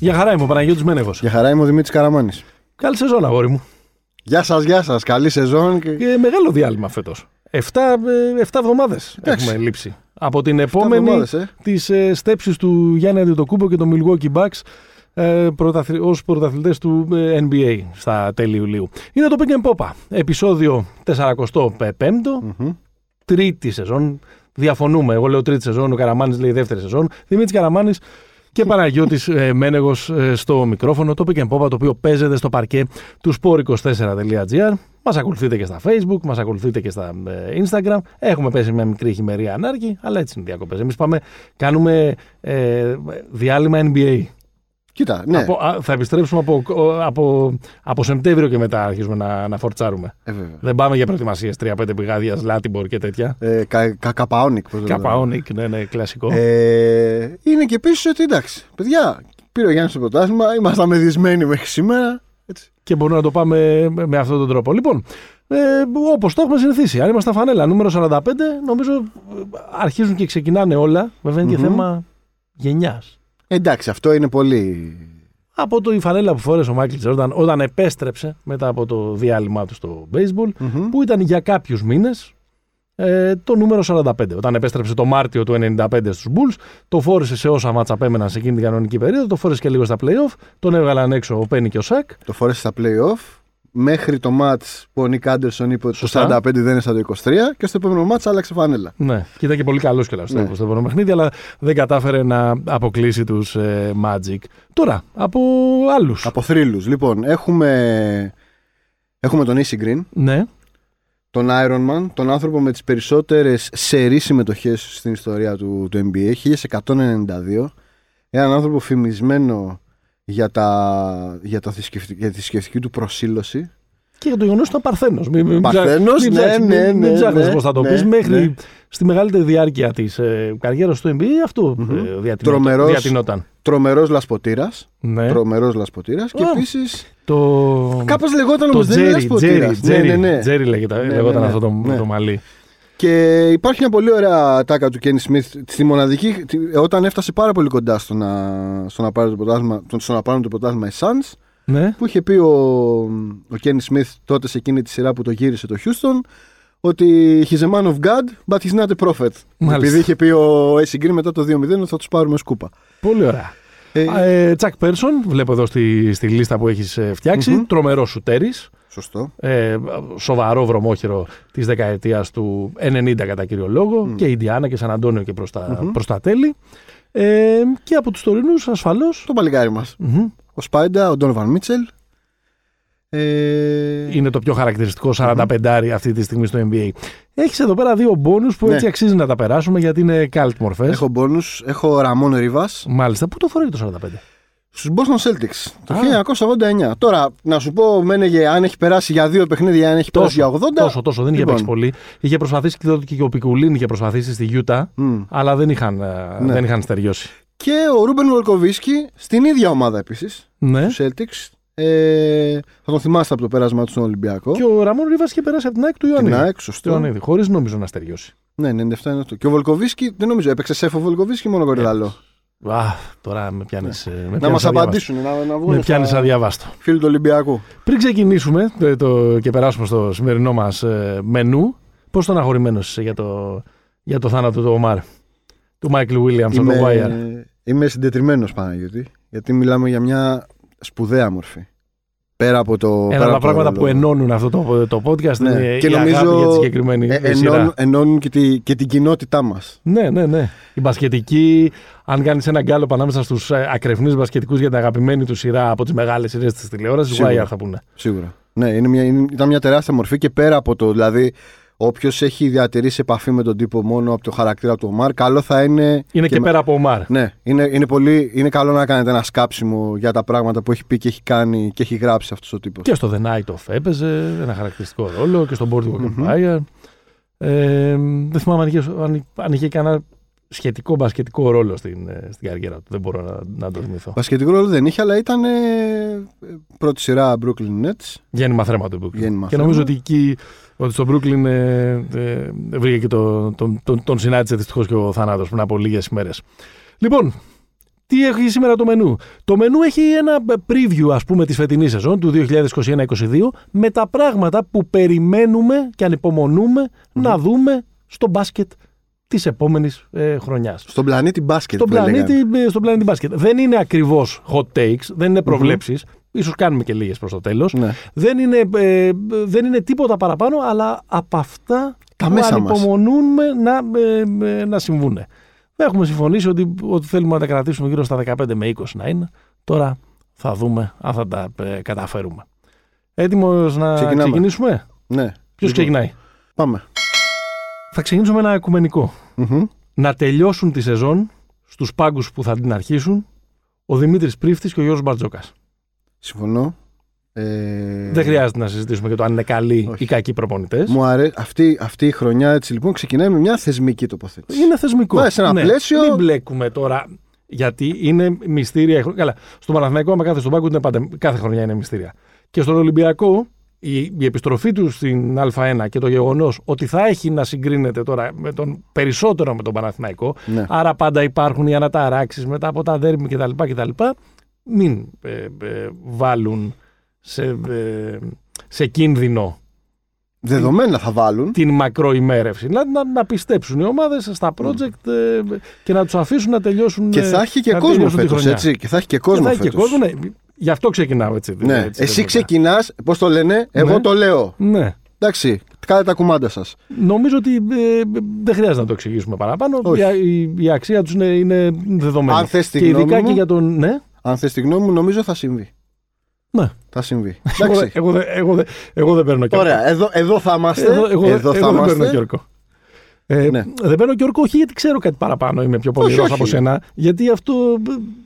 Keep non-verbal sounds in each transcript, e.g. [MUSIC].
Για χαρά είμαι ο Παναγιώτης Μένεγος. Για χαρά είμαι ο Δημήτρης Καραμάνης. Καλή σεζόν, αγόρι μου. Γεια σας, γεια σας. Καλή σεζόν. Και... Και μεγάλο διάλειμμα φέτος. 7, 7 εβδομάδες έχουμε λείψει. Από την επόμενη εβδομάδες, ε. της ε, στέψης του Γιάννη Αντιτοκούμπο και των Milwaukee Bucks ε, πρωταθλη... ως πρωταθλητές του ε, NBA στα τέλη Ιουλίου. Είναι το Pick and Popa, επεισόδιο 45ο, τρίτη σεζόν. Διαφωνούμε. Εγώ λέω τρίτη σεζόν, ο Καραμάνης λέει δεύτερη σεζόν. Δημήτρης Καραμάνης και Παναγιώτης ε, Μένεγος ε, στο μικρόφωνο. Το Pick and Popa το οποίο παίζεται στο παρκέ του sport24.gr. Μας ακολουθείτε και στα facebook, μας ακολουθείτε και στα ε, instagram. Έχουμε πέσει μια μικρή χειμερία ανάρκη, αλλά έτσι είναι οι διακοπές. Εμείς πάμε, κάνουμε ε, διάλειμμα NBA. Κοίτα, ναι. Από, α, θα επιστρέψουμε από, από, από Σεπτέμβριο και μετά αρχίζουμε να, να φορτσάρουμε. Ε, βέβαια. Δεν πάμε για προετοιμασίες 3-5 πηγάδια, Λάτιμπορ και τέτοια. Ε, κα, κα, καπαόνικ. πώς το λένε. Καπαόνικ, ναι, ναι, κλασικό. Ε, είναι και επίσης ότι εντάξει, παιδιά, πήρε ο Γιάννης το πρωτάθλημα, ήμασταν μεδισμένοι μέχρι σήμερα. Έτσι. Και μπορούμε να το πάμε με, με αυτόν τον τρόπο. Λοιπόν, ε, όπως το έχουμε συνηθίσει. Αν είμαστε φανέλα νούμερο 45, νομίζω ε, αρχίζουν και ξεκινάνε όλα. Βέβαια είναι και Μμμ. θέμα γενιάς. Εντάξει, αυτό είναι πολύ. Από το η φανέλα που φόρεσε ο Μάικλ Τζόρνταν όταν επέστρεψε μετά από το διάλειμμα του στο baseball, Μμμ. που ήταν για κάποιους μήνες ε, το νούμερο 45. Όταν επέστρεψε το Μάρτιο του 95 στους Bulls, το φόρεσε σε όσα μάτσα απέμεναν σε εκείνη την κανονική περίοδο, το φόρεσε και λίγο στα playoff, τον έβγαλαν έξω ο Πένι και ο Σακ. Το φόρεσε στα playoff. Μέχρι το match που ο Νίκ Άντερσον είπε ότι το Σωστά. 45 δεν είναι στα το 23 και στο επόμενο match άλλαξε φανέλα. Ναι, και ήταν και πολύ καλός κιόλα στο, Ναι. στο επόμενο παιχνίδι, αλλά δεν κατάφερε να αποκλείσει τους ε, Magic. Τώρα, από άλλους. Από θρύλους. Λοιπόν, έχουμε, έχουμε τον Easy Green, Ναι, τον Iron Man, τον άνθρωπο με τις περισσότερες σερί συμμετοχές στην ιστορία του, του NBA, 1192. Έναν άνθρωπο φημισμένο για, τα, για, τα θρησκευτική, για τη θρησκευτική του προσήλωση. και για το γεγονός ότι ήταν Παρθένος. Μην, μην, Παρθένος, μην, ναι, ψάξεις- ναι, μην, ναι, μην ψάχνεις ναι, πώς θα το ναι, πεις. Μέχρι ναι. στη μεγαλύτερη διάρκεια της ε, καριέρας του NBA αυτό Μμμ. ε, διατηνόταν. Τρομερός. διατηνόταν. Τρομερός λασποτήρας. Ναι. Τρομερός λασποτήρας. Και Α. επίσης, Το... κάπως λεγόταν Το όμως, δεν είναι Τζέρι, Τζέρι, λασποτήρας. Ναι, Τζέρι, ναι, ναι. Τζέρι λέγεται- Ναι, λεγόταν ναι, αυτό το, ναι. το μαλλί. Και υπάρχει μια πολύ ωραία τάκα του Κένι Σμιθ στη μοναδική, τη- όταν έφτασε πάρα πολύ κοντά στο να, στο να, πάρει το πρωτάθλημα, στο να πάρουν το πρωτάθλημα οι Suns, Ναι. που είχε πει ο, ο Κένι Σμιθ τότε σε εκείνη τη σειρά που το γύρισε το Houston, ότι he's a man of God, but he's not a prophet. Μάλιστα. Επειδή είχε πει ο AC Green μετά το 2-0 ότι θα τους πάρουμε σκούπα. Πολύ ωραία. Ε, Ε, Τσακ Πέρσον, βλέπω εδώ στη, στη λίστα που έχεις φτιάξει. Μμμ. Τρομερός σουτέρης. Σωστό. Ε, σοβαρό βρωμόχερο της δεκαετίας του 90 κατά κύριο λόγο. Και Ιντιάνα και Σαν Αντώνιο και προς τα, Μμμ. προς τα τέλη. Ε, και από τους τωρινούς ασφαλώς. Το παλικάρι μας. Ο Σπάιντα, ο Ντόνοβαν Μίτσελ. Ε, Είναι το πιο χαρακτηριστικό 45 αυτή τη στιγμή στο NBA. Έχεις εδώ πέρα δύο μπόνους που Ναι. έτσι αξίζει να τα περάσουμε γιατί είναι cult μορφές. Έχω μπόνους, έχω Ραμόν Ρίβας Μάλιστα. Πού το φοράει το 45. Στους Boston Celtics το Α. 1989. Τώρα, να σου πω, μένεγε αν έχει περάσει για δύο παιχνίδια, αν έχει περάσει για 80. Τόσο, τόσο. Δεν είχε Λοιπόν. παίξει πολύ. Είχε προσπαθήσει και τότε και ο Πικουλίν είχε προσπαθήσει στη Γιούτα, Μμ. αλλά δεν είχαν, ε, Ναι. δεν είχαν στεριώσει. Και ο Ρούμπεν Βολκοβίσκι στην ίδια ομάδα επίσης, Ναι. του Celtics. Ε, θα τον θυμάστε από το πέρασμα του στον Ολυμπιακό. Και ο Ραμόν Ρίβας είχε περάσει από την ΑΕΚ του Την Ιωαννίδη. ΑΕΚ, Του σωστό. Ιωαννίδη, χωρίς νομίζω να στεριώσει. Ναι, 97 είναι αυτό. Και ο Βολκοβίσκι, δεν νομίζω, έπαιξε ΣΕΦ ο Βολκοβίσκι ή μόνο Κορυδαλλό; Α, τώρα με πιάνεις. να μας απαντήσουν, να, να βγουν. Με πιάνεις αδιάβαστο. Φίλοι του Ολυμπιακού. Πριν ξεκινήσουμε το, το, και περάσουμε στο σημερινό μας μενού, πώς τον αγχωρημένος είσαι για το, για το θάνατο του Ομάρ, του Μάικλ Βίλιαμ στο The Wire. είμαι συντετριμένος Παναγιώτη, γιατί μιλάμε για μια σπουδαία μορφή. Πέρα από το. Ένα πέρα από τα από το πράγματα που ρόλο. ενώνουν αυτό το, το podcast Ναι. είναι Και η νομίζω, αγάπη για τη συγκεκριμένη Ε, σειρά. ενώνουν, ενώνουν και, τη, και την κοινότητά μας. Ναι, ναι, ναι. Η μπασκετική, αν κάνεις ένα γκάλο ανάμεσα στους ακρεφνείς μπασκετικούς για την αγαπημένη του σειρά από τις μεγάλες σειρές της τηλεόρασης, Σίγουρα. Wire θα πούνε. Σίγουρα. Ναι, είναι μια, είναι, ήταν μια τεράστια μορφή και πέρα από το. Δηλαδή, όποιος έχει διατηρήσει επαφή με τον τύπο μόνο από το χαρακτήρα του Ομάρ, καλό θα είναι. Είναι και, με- πέρα από Ομάρ. Ναι, είναι, είναι, πολύ, είναι καλό να κάνετε ένα σκάψιμο για τα πράγματα που έχει πει και έχει κάνει και έχει γράψει αυτός ο τύπος. Και στο The Night of έπαιζε ένα χαρακτηριστικό ρόλο και στο Boardwalk Empire. Ε, δεν θυμάμαι αν είχε, αν, αν είχε κανένα σχετικό μπασκετικό ρόλο στην, ε, στην καριέρα του. Δεν μπορώ να, να το θυμηθώ. Βασιλετικό ρόλο δεν είχε, αλλά ήταν ε, πρώτη σειρά Brooklyn Nets. Γέννημα θέμα του Brooklyn. Γέννημα και θέμα. νομίζω ότι εκεί ότι στο Brooklyn ε, ε, βρήκε και το, τον, τον, τον συνάντησε δυστυχώς και ο θάνατο πριν από λίγες ημέρε. Λοιπόν, Τι έχει σήμερα το μενού; Το μενού έχει ένα preview ας πούμε της φετινής σεζόν του 2021-2022 με τα πράγματα που περιμένουμε και ανυπομονούμε να δούμε στο μπάσκετ της επόμενης ε, χρονιάς. Στον πλανήτη μπάσκετ. Στον που πλανήτη, έλεγαν. ε, στον πλανήτη μπάσκετ. Δεν είναι ακριβώς hot takes, δεν είναι προβλέψεις. Ίσως κάνουμε και λίγες προς το τέλος. Ναι. Δεν, είναι, ε, δεν είναι τίποτα παραπάνω, αλλά από αυτά Τα που μέσα μας. ανυπομονούμε να, ε, ε, να συμβούν. Έχουμε συμφωνήσει ότι, ότι θέλουμε να τα κρατήσουμε γύρω στα 15 με 20 να είναι. Τώρα θα δούμε αν θα τα ε, καταφέρουμε. Έτοιμος να Ξεκινάμε. ξεκινήσουμε; Ναι. Ποιος Λοιπόν, ξεκινάει; Πάμε. Θα ξεκινήσουμε με ένα οικουμενικό. Μμμ. να τελειώσουν τη σεζόν στους πάγκους που θα την αρχίσουν ο Δημήτρης Πρίφτης και ο Γιώργος Μπαρτζόκας. Συμφωνώ. Ε, Δεν χρειάζεται να συζητήσουμε για το αν είναι καλοί Όχι. ή κακοί προπονητές. Μου αρέσει. Αυτή, αυτή η χρονιά έτσι λοιπόν ξεκινάει με μια θεσμική τοποθέτηση. Είναι θεσμικό. Πάει σε ένα πλαίσιο. Μην μπλέκουμε τώρα γιατί είναι μυστήρια. η χρονιά. Καλά, στον Παναθηναϊκό, άμα κάθε στον πάγκο, είναι πάντα, κάθε χρονιά είναι μυστήρια. Και στον Ολυμπιακό, η, η επιστροφή του στην Α1 και το γεγονός ότι θα έχει να συγκρίνεται τώρα με τον, περισσότερο με τον Παναθηναϊκό, Ναι. άρα πάντα υπάρχουν οι αναταράξεις μετά από τα δέρμη κτλ. κτλ. Μην ε, ε, βάλουν σε, ε, σε κίνδυνο Δεδομένα θα βάλουν. την μακροημέρευση. Να, να, να πιστέψουν οι ομάδες στα project ε, και να τους αφήσουν να τελειώσουν. Και ε, θα έχει και να κόσμο τελειώσουν τη φέτος, χρονιά. έτσι. Και θα έχει και Και κόσμο θα έχει και φέτος. κόσμο, ναι. Γι' αυτό ξεκινάω έτσι. Ναι. έτσι, Εσύ βέβαια. ξεκινάς, πώς το λένε, εγώ Ναι. το λέω. Ναι. Εντάξει, κάντε τα κουμάντα σας. Νομίζω ότι ε, δεν χρειάζεται να το εξηγήσουμε παραπάνω. Όχι. Η, η, η αξία τους είναι, είναι δεδομένη. Αν θες τη και ειδικά γνώμη και μου- για τον. Ναι. Αν θες τη γνώμη μου, νομίζω θα συμβεί. ναι. Θα συμβεί. Εγώ, Εντάξει. εγώ, δεν- εγώ, δεν- εγώ δεν παίρνω κιόρκο. Ωραία, εδώ, εδώ θα είμαστε. Εγώ, εγώ, εδώ εγώ θα δεν παίρνω είμαστε. Κιόρκο. Ε, Ναι. Δεν παίρνω κιόρκο όχι γιατί ξέρω κάτι παραπάνω, είμαι πιο Όχι, πολύ όχι. από σένα. Γιατί αυτό,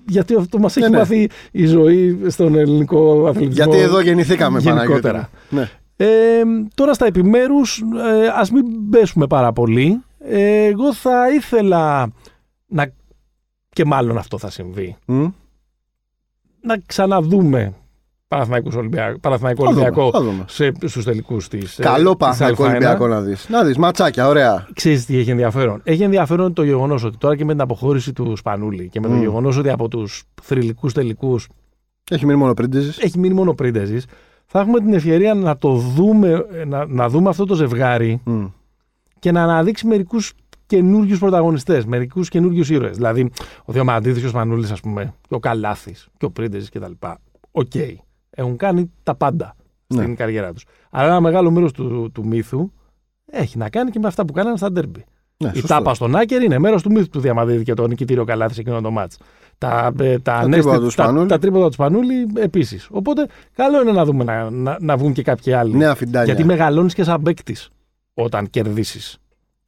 γιατί αυτό μας έχει Ναι, ναι. μάθει η ζωή στον ελληνικό αθλητισμό. Γιατί εδώ γεννηθήκαμε γενικότερα. Παναγιώτη μου. Ναι. Ε, τώρα στα επιμέρους, ε, ας μην πέσουμε πάρα πολύ. Ε, εγώ θα ήθελα να, και μάλλον αυτό θα συμβεί, Μμ. να ξαναδούμε Παναθηναϊκός Ολυμπιακό, Παναθηναϊκό Θα δούμε, Ολυμπιακό θα δούμε. σε, στους τελικούς της. ε, Καλό της Παναθηναϊκό Α1. Ολυμπιακό να δεις. Να δεις, ματσάκια, ωραία. Ξέρεις τι έχει ενδιαφέρον; Έχει ενδιαφέρον το γεγονός ότι τώρα και με την αποχώρηση του Σπανούλη και με το Μμ. γεγονός ότι από τους θρηλυκούς τελικούς Έχει μείνει μόνο Πρίντεζη. έχει μείνει μόνο Πρίντεζης, θα έχουμε την ευκαιρία να το δούμε, να, να δούμε αυτό το ζευγάρι και να αναδείξει μερικούς καινούριους πρωταγωνιστές, μερικούς καινούριους ήρωες. Δηλαδή, ο Διαμαντίδη και ο Σπανούλης, ας πούμε, και ο Καλάθης και ο Πρίντεζη κτλ. Οκ. Έχουν κάνει τα πάντα στην Ναι. καριέρα τους. Αλλά ένα μεγάλο μέρος του, του μύθου έχει να κάνει και με αυτά που κάνανε στα ντέρμπι. Ναι, Η σωστό. τάπα στον Άκερ είναι μέρος του μύθου του Διαμαντίδη και το νικητήριο Καλάθης σε εκείνο το ματς. Τα, ε, τα, ανέστη- τρίποτα του τα, Σπανούλη. τα τρίποτα του Σπανούλη επίσης. Οπότε, καλό είναι να δούμε να, να, να βγουν και κάποιοι άλλοι. Νέα φιντάνια. Γιατί μεγαλώνεις και σαν παίκτης όταν κερδίσεις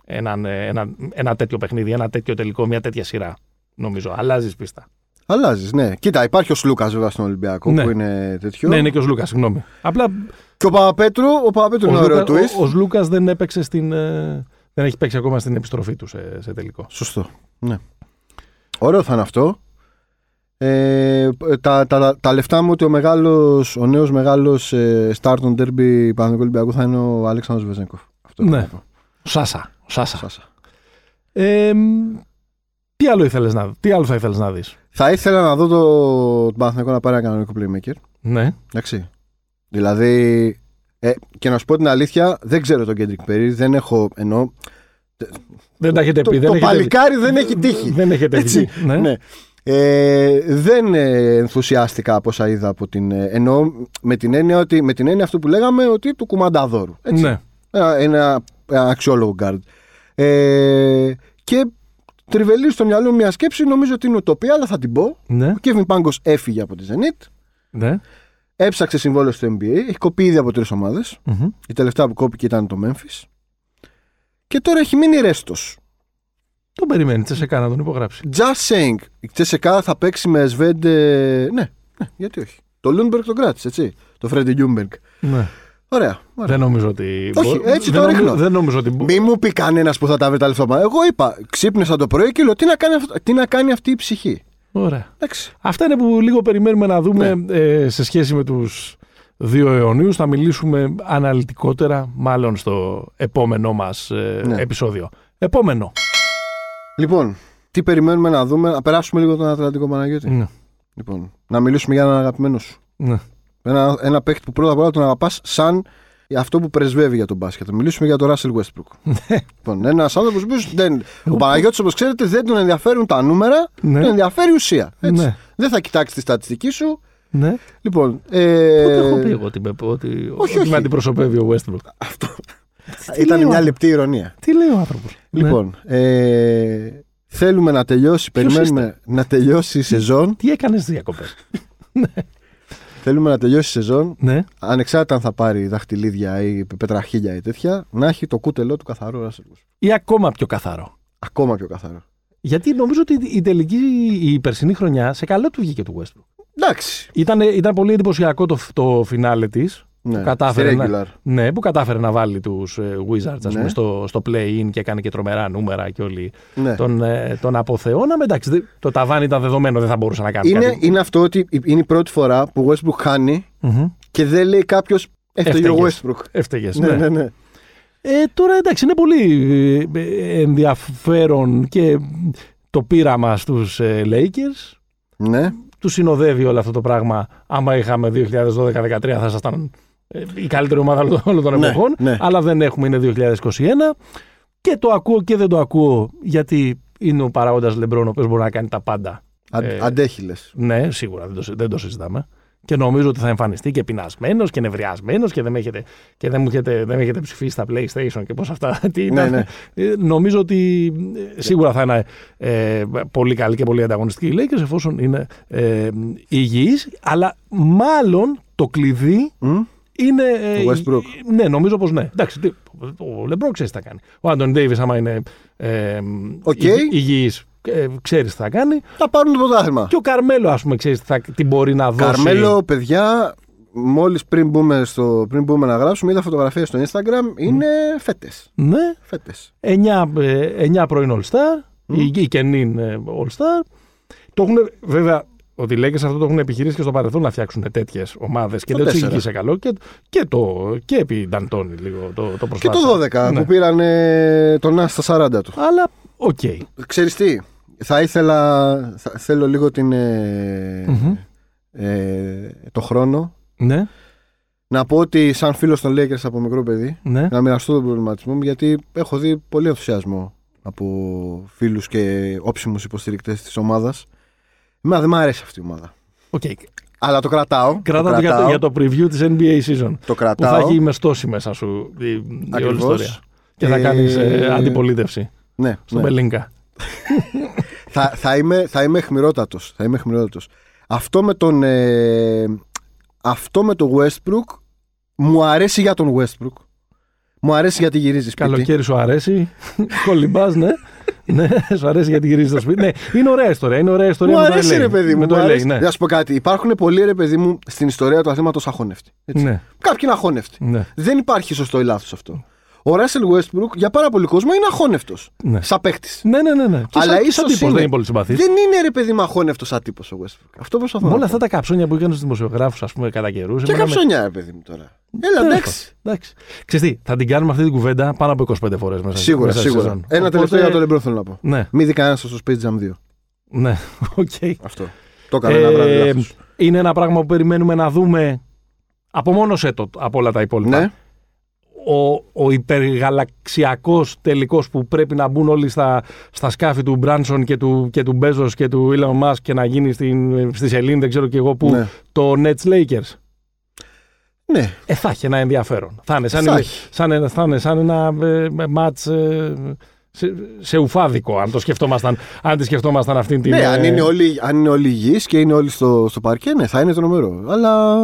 ένα, ένα, ένα τέτοιο παιχνίδι, ένα τέτοιο τελικό, μια τέτοια σειρά. Νομίζω. Αλλάζεις πίστα. Αλλάζεις, ναι. Κοίτα, υπάρχει ο Σλούκας βέβαια στον Ολυμπιακό Ναι. που είναι τέτοιο. Ναι, είναι και ο Λούκα, συγγνώμη. Απλά Και ο Παπαπέτρου, ο Παπαπέτρου είναι ωραίο ο, twist. ο, Λούκα δεν έπαιξε στην. ε, δεν έχει παίξει ακόμα στην επιστροφή του σε, σε τελικό. Σωστό. Ναι. Ωραίο θα είναι αυτό. Ε, τα, τα, τα λεφτά μου ότι ο, μεγάλος, ο νέος μεγάλος ε, star των derby Παναγικού Ολυμπιακού θα είναι ο Αλέξανδρος Βεζέγκοφ. Αυτό Ναι. θέλω να πω. Σάσα. Σάσα. Σάσα. Ε, τι άλλο, ήθελες να, τι άλλο θα ήθελες να δεις; Θα ήθελα να δω το, τον Παναθηναϊκό να πάρει ένα κανονικό playmaker. Ναι. Εντάξει. Δηλαδή, ε, και να σου πω την αλήθεια, δεν ξέρω τον Κέντρικ Περί, δεν έχω, ενώ Δεν τα έχετε το, πει. το δεν έχετε, παλικάρι δεν έχει τύχει. Δεν έχετε Έτσι, δει. Ναι. Ναι. Ε, δεν ε, ενθουσιάστηκα από όσα είδα από την. Ε, εννοώ με την έννοια, ότι, με την έννοια αυτό που λέγαμε ότι του κουμανταδόρου. Έτσι. ναι. Ένα, ένα, ένα αξιόλογο γκαρντ. Ε, και τριβελίζει στο μυαλό μου μια σκέψη, νομίζω ότι είναι ουτοπία, αλλά θα την πω. Ναι. Ο Κέβιν Πάγκος έφυγε από τη Zenit, ναι. έψαξε συμβόλαιο στο NBA, έχει κοπεί ήδη από τρεις ομάδες. Μμμ. Η τελευταία που κόπηκε ήταν το Memphis. Και τώρα έχει μείνει ρέστος. Τον περιμένει, ΤΣΣΚΑ να τον υπογράψει. Just saying. Η ΤΣΣΚΑ θα παίξει με Σβεντ. ε, Ναι, ναι, γιατί όχι. Το Λούντμπεργκ τον κράτησε, έτσι. Το Φρέντι Λιούμπεργκ. Ναι. Ωραία. ωραία. Δεν νομίζω ότι. Όχι, έτσι δεν το νομι- ρίχνω. Δεν νομίζω ότι. μπο- Μη μου πει κανένας που θα τα βρει τα λεφτά. μου. Εγώ είπα, ξύπνησα το πρωί και λέω τι να κάνει, αυτό- τι να κάνει αυτή η ψυχή. Ωραία. Εντάξει. Αυτά είναι που λίγο περιμένουμε να δούμε Ναι. ε, σε σχέση με τους δύο αιωνίους. Θα μιλήσουμε αναλυτικότερα, μάλλον στο επόμενό μας ε, Ναι. επεισόδιο. Επόμενο. Λοιπόν, τι περιμένουμε να δούμε, να περάσουμε λίγο τον Ατλαντικό Παναγιώτη. Ναι. Λοιπόν, να μιλήσουμε για έναν αγαπημένο σου. Ναι. Ένα, ένα παίχτη που πρώτα απ' όλα τον αγαπάς σαν αυτό που πρεσβεύει για τον μπάσκετ. Μιλήσουμε για τον Ράσελ Westbrook. λοιπόν, ένας άνθρωπος που δεν. Ο Παναγιώτης, όπως ξέρετε, δεν τον ενδιαφέρουν τα νούμερα, Ναι. τον ενδιαφέρει η ουσία. Έτσι. Ναι. Δεν θα κοιτάξει τη στατιστική σου. ναι. Λοιπόν, ε, Πότε έχω πει εγώ ότι, με, ότι, ότι όχι. με αντιπροσωπεύει ο Westbrook. Αυτό. Τι Ήταν λέει ο μια άνθρωπος; λεπτή ηρωνία. Τι λέει ο άνθρωπος; Λοιπόν, ε, θέλουμε να τελειώσει, Ποιος περιμένουμε να τελειώσει η σεζόν. Τι έκανες στι διακοπέ. [LAUGHS] Θέλουμε να τελειώσει η σεζόν, ναι. ανεξάρτητα αν θα πάρει δαχτυλίδια ή πετραχίλια ή τέτοια, να έχει το κούτελό του καθαρό Russell Westbrook. Ή ακόμα πιο καθαρό. Ακόμα πιο καθαρό. Γιατί νομίζω ότι η τελική, η περσινή χρονιά, σε καλό του βγήκε του Westbrook. Εντάξει. Ήταν, ήταν πολύ εντυπωσιακό το, το φινάλε της. Ναι, που κατάφερε στη να, regular. ναι, που κατάφερε να βάλει τους Wizards ας Ναι. πούμε, στο, στο play-in και έκανε και τρομερά νούμερα και όλοι Ναι. τον, ε, τον αποθεώναμε. Εντάξει, δε- το ταβάνι ήταν δεδομένο, δεν θα μπορούσε να κάνει Είναι, κάτι. είναι αυτό ότι είναι η πρώτη φορά που ο Westbrook χάνει Μμμ. και δεν λέει κάποιος έφταιγε ο Έφταιγες. Westbrook. Έφταιγες, Ναι, ναι, ναι. Ε, τώρα εντάξει, είναι πολύ ε, ενδιαφέρον και το πείραμα στους ε, Lakers. ναι. Τους συνοδεύει όλο αυτό το πράγμα. Άμα είχαμε 2012-2013 θα ήσασταν ε, η καλύτερη ομάδα όλων όλων των Ναι, εποχών. ναι. Αλλά δεν έχουμε, είναι 2021. Και το ακούω και δεν το ακούω γιατί είναι ο παράγοντας Λεμπρόν ο οποίος μπορεί να κάνει τα πάντα. Αν- Ε, Αντέχει, λες. Ναι, σίγουρα δεν το, συ- δεν το συζητάμε. Και νομίζω ότι θα εμφανιστεί και πεινασμένος και νευριασμένος και δεν, με έχετε, και δεν μου έχετε, δεν με έχετε ψηφίσει στα PlayStation και πώς αυτά. [LAUGHS] Τι ήταν. ναι. Ε, Νομίζω ότι ε, σίγουρα θα είναι ε, πολύ καλή και πολύ ανταγωνιστική η Lakers εφόσον είναι ε, υγιής, αλλά μάλλον το κλειδί Μμ. Είναι. ε, Ο Westbrook. η- Ναι, νομίζω πως ναι. Εντάξει, τι- ο Λεμπρόν ξέρεις τι θα κάνει. Ο Άντονι Ντέιβις, άμα είναι ε, Οκ. υγι- υγιής, ε, ξέρεις τι θα κάνει. Θα πάρουν το πρωτάθλημα. Και ο Καρμέλο, ας πούμε, ξέρεις τι, θα- τι μπορεί να δώσει. Καρμέλο, παιδιά, μόλις πριν, μπούμε στο- πριν μπούμε να γράψουμε, είδα φωτογραφίες στο Instagram. Είναι φέτες. Ναι, Φέτες. 9, ε, 9 πρώην All Star, η, η καινή ε, All Star. Το έχουν, βέβαια, ότι οι Lakers αυτό το έχουν επιχειρήσει και στο παρελθόν να φτιάξουν τέτοιες ομάδες και Το δεν τους τέσσερα. ηγήσε καλό. Και, και, το, και επί Νταντώνη λίγο το, το Και προσπάθησε. το 12 Ναι. που πήραν ε, τον Άστα στα 40 του. Αλλά οκ. Ξέρεις τι, θα ήθελα, θα, θέλω λίγο την, ε, Μμμ. ε, το χρόνο Ναι, να πω ότι σαν φίλος των Lakers από μικρό παιδί ναι. να μοιραστώ τον προβληματισμό μου γιατί έχω δει πολύ ενθουσιασμό από φίλους και όψιμους υποστηρικτές της ομάδας. Εμένα δεν μου αρέσει αυτή η ομάδα. Οκ. Αλλά το κρατάω. Κράτα το το για, το, κρατάω, για το preview της NBA season. το Που θα κρατάω. έχει μεστώσει μέσα σου η, η όλη Ακριβώς. ιστορία. Και θα Ε, κάνεις ε, αντιπολίτευση Ναι, στον ναι. Πελίνκα. [LAUGHS] θα, θα, είμαι, θα είμαι αιχμηρότατος. Θα είμαι αιχμηρότατος. Αυτό με τον ε, αυτό με το Westbrook μου αρέσει για τον Westbrook. Μου αρέσει γιατί γυρίζεις σπίτι. Καλοκαίρι σου αρέσει. [LAUGHS] Κολυμπάς, ναι. ναι, σου αρέσει γιατί γυρίζεις στο σπίτι. Ναι, είναι ωραία ιστορία. Είναι ωραία ιστορία Μου με το αρέσει LA. ρε παιδί μου. Με το μου LA, αρέσει. ναι. Να σου πω κάτι. Υπάρχουν πολλοί ρε παιδί μου στην ιστορία του αθλήματος αχώνευτοι. Έτσι. ναι. Κάποιοι είναι αχώνευτοι. Ναι, Δεν υπάρχει σωστό ή λάθος αυτό. Ο Ράσελ Westbrook για πάρα πολύ κόσμο είναι αχώνευτος. ναι. Σαν παίκτης. Ναι, ναι, ναι. ναι. Και Αλλά σαν, και ίσως σαν τύπος είναι. δεν είναι πολύ συμπαθής. Δεν είναι ρε παιδί μου αχώνευτος σαν τύπος ο Westbrook. Αυτό προσπαθώ Με να όλα πω. αυτά τα καψόνια που έκανε στους δημοσιογράφους, ας πούμε, κατά καιρούς. Και καψονιά ρε παιδί μου τώρα. Έλα εντάξει. Εντάξει. Ξέρεις τι, θα την κάνουμε αυτή την κουβέντα πάνω από 25 φορές μέσα Σίγουρα, μέσα στη σίγουρα. σεζόν. Ένα Οπότε- τελευταίο για το Λεμπρόν θέλω να πω. Ναι, Μη δει κανένας στο Space Jam 2. ναι, [LAUGHS] οκ. Αυτό. Το έκανα ένα βράδυ Ε, λάθος. είναι ένα πράγμα που περιμένουμε να δούμε. Απομόνωσέ το από όλα τα υπόλοιπα. Ναι. Ο, ο υπεργαλαξιακός τελικός που πρέπει να μπουν όλοι στα, στα σκάφη του Μπράνσον και του, και του Μπέζος και του Elon Musk και να γίνει στην, στη Σελήνη, δεν ξέρω και εγώ που, Ναι. το Nets Lakers. Ναι. Ε, θα έχει ένα ενδιαφέρον. Θα είναι σαν, Θα είναι- έχει. σαν, ένα- θα είναι σαν ένα ε, μάτς ε, σε, σε ουφάδικο, αν το σκεφτόμασταν, αν τη σκεφτόμασταν αυτήν την... Ναι, ε, αν είναι όλοι, αν είναι όλοι υγιείς και είναι όλοι στο, στο παρκέ, ναι, θα είναι τρομερό. Αλλά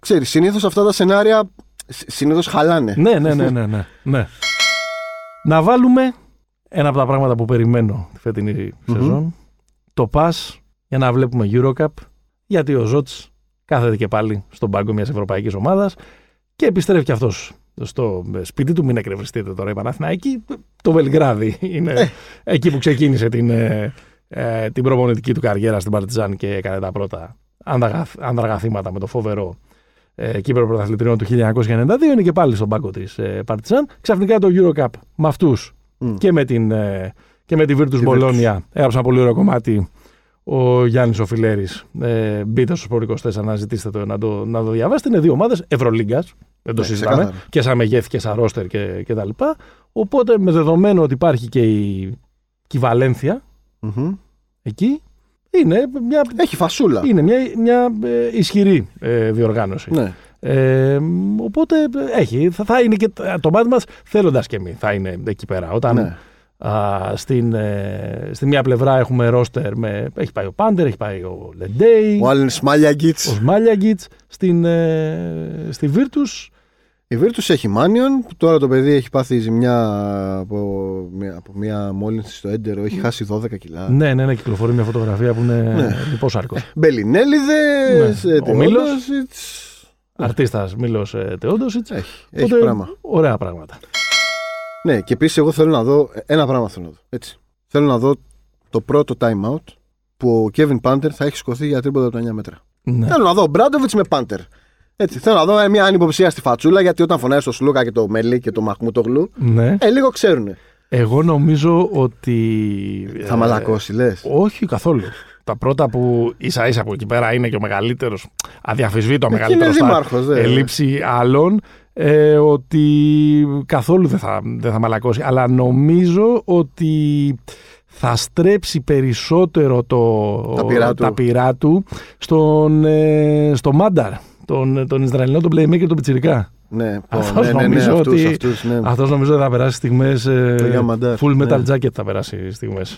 ξέρεις, συνήθως αυτά τα σενάρια συνήθως χαλάνε. Ναι, ναι, ναι, ναι, ναι, ναι. Να βάλουμε ένα από τα πράγματα που περιμένω τη φετινή σεζόν. Το pass για να βλέπουμε Eurocup. Γιατί ο Ζώτς κάθεται και πάλι στον πάγκο μιας ευρωπαϊκής ομάδας και επιστρέφει και αυτός στο σπίτι του. Μην εκνευριστείτε τώρα η Παναθηναϊκή. Το Βελιγράδι είναι Ε. εκεί που ξεκίνησε την, ε, ε, την προπονητική του καριέρα στην Παρτιζάν και έκανε τα πρώτα άνδραγα- άνδραγαθήματα με το φοβερό ε, κύπρο πρωταθλητριών του 1992. Είναι και πάλι στον πάγκο της ε, Παρτιζάν. Ξαφνικά το Eurocup με αυτούς Μμ. και με την, ε, και με τη Virtus Τη Bologna. Έγραψε ένα πολύ ωραίο κομμάτι ο Γιάννης Οφιλέρης. Ε, μπείτε στο Σπορ 24 να ζητήσετε το, να, το, να το διαβάσετε. Είναι δύο ομάδες Ευρωλίγκας. Δεν το Ναι, συζητάμε. ξεκάθαρα. Και σαν μεγέθη και σαν ρόστερ και, και τα λοιπά. Οπότε με δεδομένο ότι υπάρχει και η, και η Βαλένθια Μμμ. εκεί, είναι μια, Έχει φασούλα. είναι μια, μια ε, ισχυρή ε, διοργάνωση. Ναι. Ε, οπότε ε, έχει. Θα, θα είναι και το μάτι μας θέλοντας και εμείς. Θα είναι εκεί πέρα. Όταν ναι. α, στην, ε, στη μία πλευρά έχουμε ρόστερ με. Έχει πάει ο Πάντερ, έχει πάει ο Λεντέι, Ο Άλεν ο Σμάλιαγκιτ. Σμάλιαγκιτ. Στην, ε, στη Virtus Η Virtus έχει Μάνιον. που Τώρα το παιδί έχει πάθει ζημιά από μια, από μια μόλυνση στο έντερο. Έχει χάσει 12 κιλά. Ναι, ναι, ναι, κυκλοφορεί μια φωτογραφία που είναι Ναι. λοιπός άρκος. [LAUGHS] Μπελινέλιδες. Ναι. Ο Μήλος. Αρτίστας Μίλος ε, Τεόντοσιτς. Έχει, έχει Οπότε, πράγμα. Ωραία πράγματα. Ναι, και επίσης εγώ θέλω να δω. Ένα πράγμα θέλω να δω. Έτσι. Θέλω να δω το πρώτο time out που ο Kevin Πάντερ θα έχει σκοθεί για τρίποτα από τα 9 μέτρα. Ναι. Θέλω να δω Μπράντοβιτς με Πάντερ. Έτσι, θέλω να δω ε, μια ανυποψία στη φατσούλα γιατί όταν φωνάζει το Σλούκα και το Μέλι και το Μαχμούτογλου, ναι. ε, λίγο ξέρουν. Εγώ νομίζω ότι. Θα ε, μαλακώσει, λες. Όχι καθόλου. Τα πρώτα που ίσα ίσα από εκεί πέρα είναι και ο μεγαλύτερος, αδιαφυσβήτω ο Εκεί μεγαλύτερος είναι δήμαρχος, δε. ελήψη άλλων, ε, ότι καθόλου δεν θα, δεν θα μαλακώσει. Αλλά νομίζω ότι θα στρέψει περισσότερο το, Τα πυρά του. πυρά του στον, ε, στο Μάνταρ, τον, τον Ισραηλινό, τον playmaker, τον Πιτσιρικά. Ναι, πω, Αυτός ναι, ναι, ναι, νομίζω αυτούς, ότι- αυτούς, ναι. Αυτός νομίζω θα περάσει στιγμές. Το Γιαμαντάρ, full metal ναι. jacket θα περάσει στιγμές.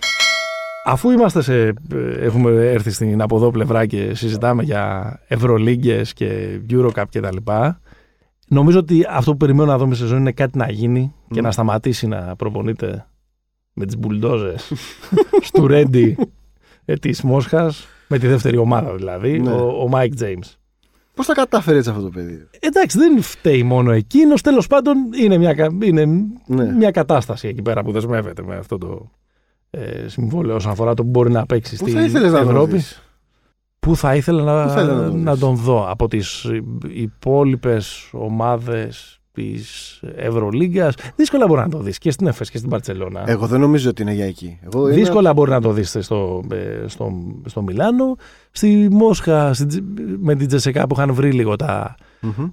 Αφού είμαστε σε, ε, έχουμε έρθει στην από εδώ πλευρά και συζητάμε για Ευρωλίγκες και Eurocup και τα λοιπά, νομίζω ότι αυτό που περιμένω να δω με σεζόν είναι κάτι να γίνει και Μμ. να σταματήσει να προπονείται με τις μπουλντόζες [LAUGHS] στου Ρέντι ε, της Μόσχας, με τη δεύτερη ομάδα δηλαδή, Ναι. ο, ο Mike James. Πώς τα κατάφερε έτσι αυτό το παιδί; Εντάξει, δεν φταίει μόνο εκείνος. Τέλος πάντων, είναι μια, κα- είναι Ναι. μια κατάσταση εκεί πέρα που δεσμεύεται με αυτό το ε, συμβόλαιο όσον αφορά το που μπορεί να παίξει Πού στην θα ήθελες να τον Ευρώπη. δεις; Πού θα ήθελα να, Πού θα ήθελα να τον να δεις; τον δω από τις υπόλοιπες ομάδες της Ευρωλίγκας. Δύσκολα μπορεί να το δεις και στην Εφές και στην Παρσελώνα. Εγώ δεν νομίζω ότι είναι για εκεί. Εγώ είναι- Δύσκολα μπορεί να το δεις στο, ε, στο, στο Μιλάνο. Στη Μόσχα στη, Τζε- με την Τζεσεκά που είχαν βρει λίγο τα... Μμμ.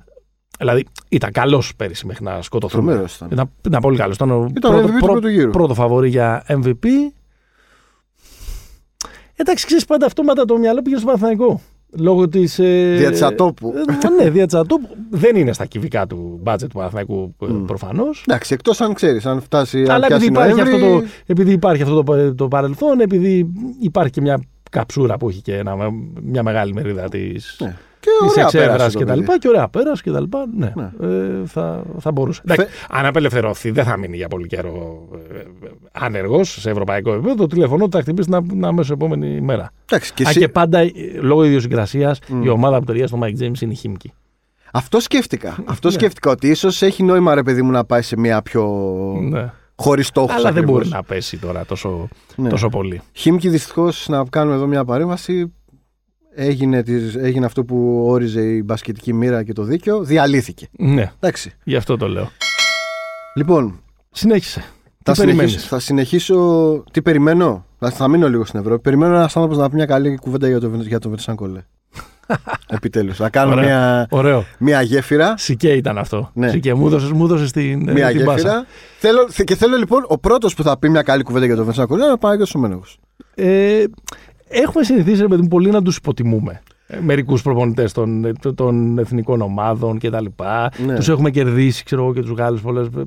Δηλαδή ήταν καλός πέρυσι μέχρι να σκοτωθούμε. Τρομερός ήταν. Ήταν, ήταν πολύ καλός. Ήταν ο Ήταν ο MVP του πρώτου γύρου. πρώτο φαβορή για MVP. Εντάξει, ξέρεις πάντα αυτόματα το μυαλό πήγε στο Παναθηναϊκό. Λόγω της. Ε, Δια της ατόπου. ε, ναι, δια της ατόπου. Δεν είναι στα κυβικά του μπάτζετ του Παναθηναϊκού ε, Μμ. προφανώς. Εντάξει, εκτός αν ξέρεις, αν φτάσει. αν Αλλά επειδή πιάσει υπάρχει, αυτό Νοέμβρη, το, επειδή υπάρχει αυτό το, το παρελθόν, επειδή υπάρχει και μια καψούρα που έχει και ένα, μια μεγάλη μερίδα τη Ναι. Και της ωραία εξέδρας πέρασε το και τα παιδί. λοιπά και ωραία πέρασε και τα λοιπά, ναι, Ναι. Ε, θα, θα μπορούσε. Εντάξει, αν απελευθερωθεί δεν θα μείνει για πολύ καιρό ε, άνεργος σε ευρωπαϊκό επίπεδο, το τηλεφωνό του θα χτυπήσει να, να αμέσως επόμενη μέρα. Εντάξει, και Αν εσύ- και πάντα ε, λόγω ιδιοσυγκρασίας Μμ. η ομάδα που ταιριάζει στο Mike James είναι η Χίμκι. Αυτό σκέφτηκα. Αυτό Ναι. σκέφτηκα ότι ίσως έχει νόημα ρε παιδί μου να πάει σε μια πιο. Ναι. χωρίς στόχους. Αλλά δεν μπορεί να πέσει τώρα τόσο, Ναι. τόσο πολύ. Χίμκι δυστυχώς να κάνουμε εδώ μια παρέμβαση. Έγινε, της- έγινε αυτό που όριζε η μπασκετική μοίρα και το δίκαιο. Διαλύθηκε. Ναι, Εντάξει. γι' αυτό το λέω. Λοιπόν, Συνέχισε. θα Τι περιμένεις; συνεχίσω, θα συνεχίσω. Τι περιμένω; Θα, θα μείνω λίγο στην Ευρώπη. Περιμένω ένας άνθρωπος να πει μια καλή κουβέντα για το, για το Βερσάν Κολέ. [LAUGHS] Επιτέλους. Να κάνω Ωραία. μια, Ωραίο. μια γέφυρα. Σικέ ήταν αυτό. Ναι. Σικέ, μου έδωσες, μου έδωσες την, ε, Μια την πάσα. γέφυρα. Θέλω, θε- και θέλω λοιπόν ο πρώτος που θα πει μια καλή κουβέντα για το Βερσάν Κολέ να πάει και ο Μένεγο. Ε, έχουμε συνηθίσει ρε παιδί μου, πολύ να τους υποτιμούμε. Ε, Μερικούς προπονητές των, ε, των εθνικών ομάδων και τα λοιπά. Ναι. Τους έχουμε κερδίσει, ξέρω εγώ, και τους Γάλλους πολλές, ε,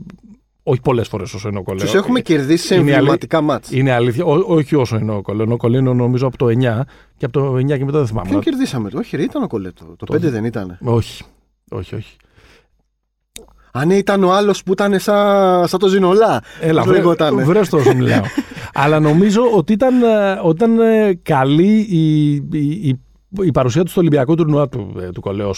όχι πολλές φορές όσο είναι ο Κολέο. Τους έχουμε Ε, κερδίσει σε είναι εμβληματικά μάτς. Είναι αλήθεια, Ό, όχι όσο είναι ο Κολέο. Ο Κολέο είναι νομίζω από το 9 και από το 9 και μετά δεν θυμάμαι. Ποιον κερδίσαμε το, όχι, ρε, ήταν ο Κολέτο. Το Το- 5 δεν ήταν. Όχι, όχι, όχι. Αν ναι, ήταν ο άλλος που ήταν σαν, σαν το Ζινολά. Έλα, Πώς βρε, λεγότανε. βρες το όσο μιλάω. [LAUGHS] Αλλά νομίζω ότι ήταν, ε, όταν ε, καλή η, η, η, η παρουσία του στο Ολυμπιακό τουρνουά του, ε, του Κολέο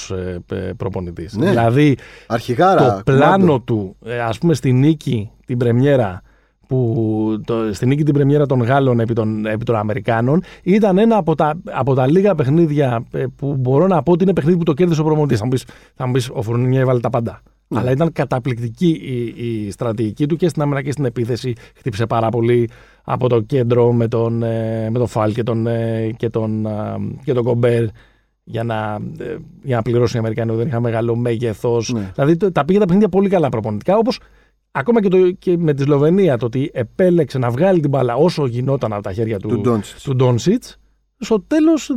ε, ε, προπονητής. Ναι. Δηλαδή Αρχιγάρα. το πλάνο κουμάντο. του, ε, ας πούμε στη νίκη την πρεμιέρα που το, στη νίκη την πρεμιέρα των Γάλλων επί των, επί των Αμερικάνων ήταν ένα από τα, από τα λίγα παιχνίδια ε, που μπορώ να πω ότι είναι παιχνίδι που το κέρδισε ο προπονητής. Θα μου πεις, θα μου πεις ο Φουρνίνια έβαλε τα πάντα. Ναι. Αλλά ήταν καταπληκτική η, η στρατηγική του και στην άμυνα και στην επίθεση. Χτύπησε πάρα πολύ από το κέντρο με τον, ε, με τον Φάλ και τον, ε, και τον, α, και τον Κομπέρ για να, ε, για να πληρώσουν οι Αμερικανοί που δεν είχαν μεγάλο μέγεθος. Ναι. Δηλαδή το- τα πήγε τα παιχνίδια πολύ καλά προπονητικά. Όπως ακόμα και, το, και με τη Σλοβενία, το ότι επέλεξε να βγάλει την μπάλα όσο γινόταν από τα χέρια του, Του Ντόντσιτς. του Ντόνσιτ, στο τέλος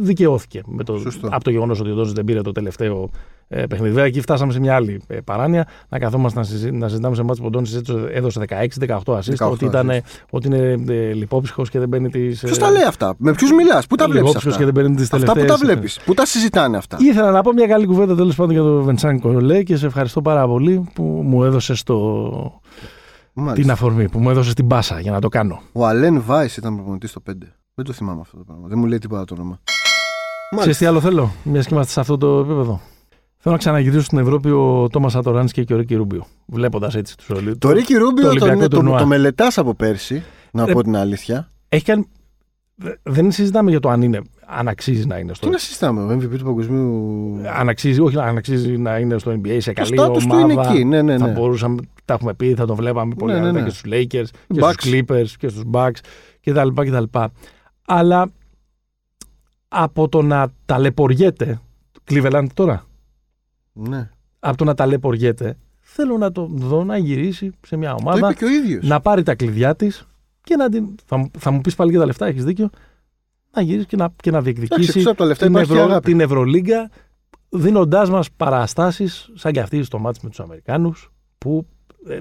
δικαιώθηκε με το, Σωστό. από το γεγονός ότι ο Ντόνσιτ δεν πήρε το τελευταίο ε, παιχνίδι. Βέβαια, εκεί φτάσαμε σε μια άλλη ε, παράνοια να καθόμαστε να, συζη, να συζητάμε σε μάτς που ο Ντόνσιτ έδωσε 16-18 assist, 18 ότι, ήταν, ε, ότι είναι ε, λιπόψυχος και δεν μπαίνει τις. Ποιος τα λέει αυτά, με ποιους μιλάς, πού τα βλέπεις και αυτά; δεν παίρνει τις Αυτά τελευταίε. που τα βλέπεις, πού τα συζητάνε αυτά; Ήθελα να πω μια καλή κουβέντα τέλος πάντων για τον Βεντσάν Κολέ και σε ευχαριστώ πάρα πολύ που μου έδωσε το... Μάλιστα. την αφορμή, που μου έδωσε την πάσα για να το κάνω. Ο Αλέν Βάη ήταν προπονητής στο 5. Δεν το θυμάμαι αυτό το πράγμα. Δεν μου λέει τίποτα το όνομα. Ξέρεις τι άλλο θέλω, μιας και είμαστε σε αυτό το επίπεδο. Θέλω να ξαναγυρίσω στην Ευρώπη ο Τόμας Ατοράνσκι και ο Ρίκη Ρούμπιο. Βλέποντας έτσι τους όλου. Το Ρίκι Ρούμπιο το, Ολυμπιακό το, το, τουρνουά. μελετάς από πέρσι, να Ρε- πω την αλήθεια. Έχει κάνει. δε- Δεν συζητάμε για το αν, είναι, αν αξίζει να είναι στο. Τι να συζητάμε, ο MVP του παγκοσμίου. Αν αξίζει, όχι, αν αξίζει να είναι στο NBA σε Το καλή στάτους του ομάδα. είναι εκεί. Ναι, ναι, Θα ναι. μπορούσαμε, τα έχουμε πει, θα το βλέπαμε πολύ Ναι, ναι, άνετα ναι. και στους Lakers και Bucks. στους Clippers και στους Bucks κτλ. κτλ. Αλλά από το να ταλαιπωριέται, Cleveland τώρα, ναι. από το να ταλαιπωριέται, θέλω να το δω να γυρίσει σε μια Το ομάδα, είπε και ο ίδιος. να πάρει τα κλειδιά της και να την. Θα, μου- θα μου πεις πάλι για τα λεφτά, έχεις δίκιο. Να γυρίσει και να, και να Εντάξει, διεκδικήσει εκτός από τα λεφτά την, υπάρχει και Ευρω, αγάπη. την Ευρωλίγκα, δίνοντάς μας παραστάσεις σαν και αυτή στο μάτς με τους Αμερικάνους, που ε,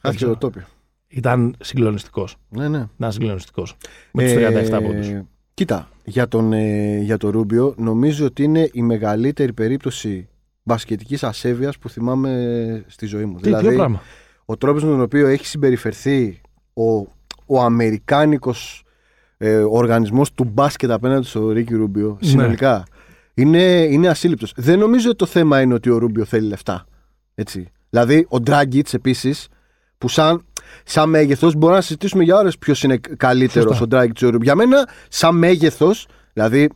Χάθηκε ξέρω. το τόπιο. ήταν συγκλονιστικός. Ναι, ναι. Ήταν συγκλονιστικός. Με τους Ε, 37 πόντους. Κοίτα, για τον, ε, για τον Ρούμπιο νομίζω ότι είναι η μεγαλύτερη περίπτωση μπασκετικής ασέβειας που θυμάμαι στη ζωή μου. Τι, δηλαδή, ποιο πράγμα; ο τρόπος με τον οποίο έχει συμπεριφερθεί ο, ο αμερικάνικος ε, οργανισμός του μπάσκετ απέναντι στο Ρίκι Ρούμπιο Ναι. συνολικά είναι, είναι ασύλληπτος. Δεν νομίζω ότι το θέμα είναι ότι ο Ρούμπιο θέλει λεφτά. Έτσι. Δηλαδή ο Ντράγκητς επίσης που σαν, σαν μέγεθος μπορούμε να συζητήσουμε για ώρες ποιος είναι καλύτερος Σωστά. ο Ντράγκητς ή ο Ρούμπιο. Για μένα σαν μέγεθος, δηλαδή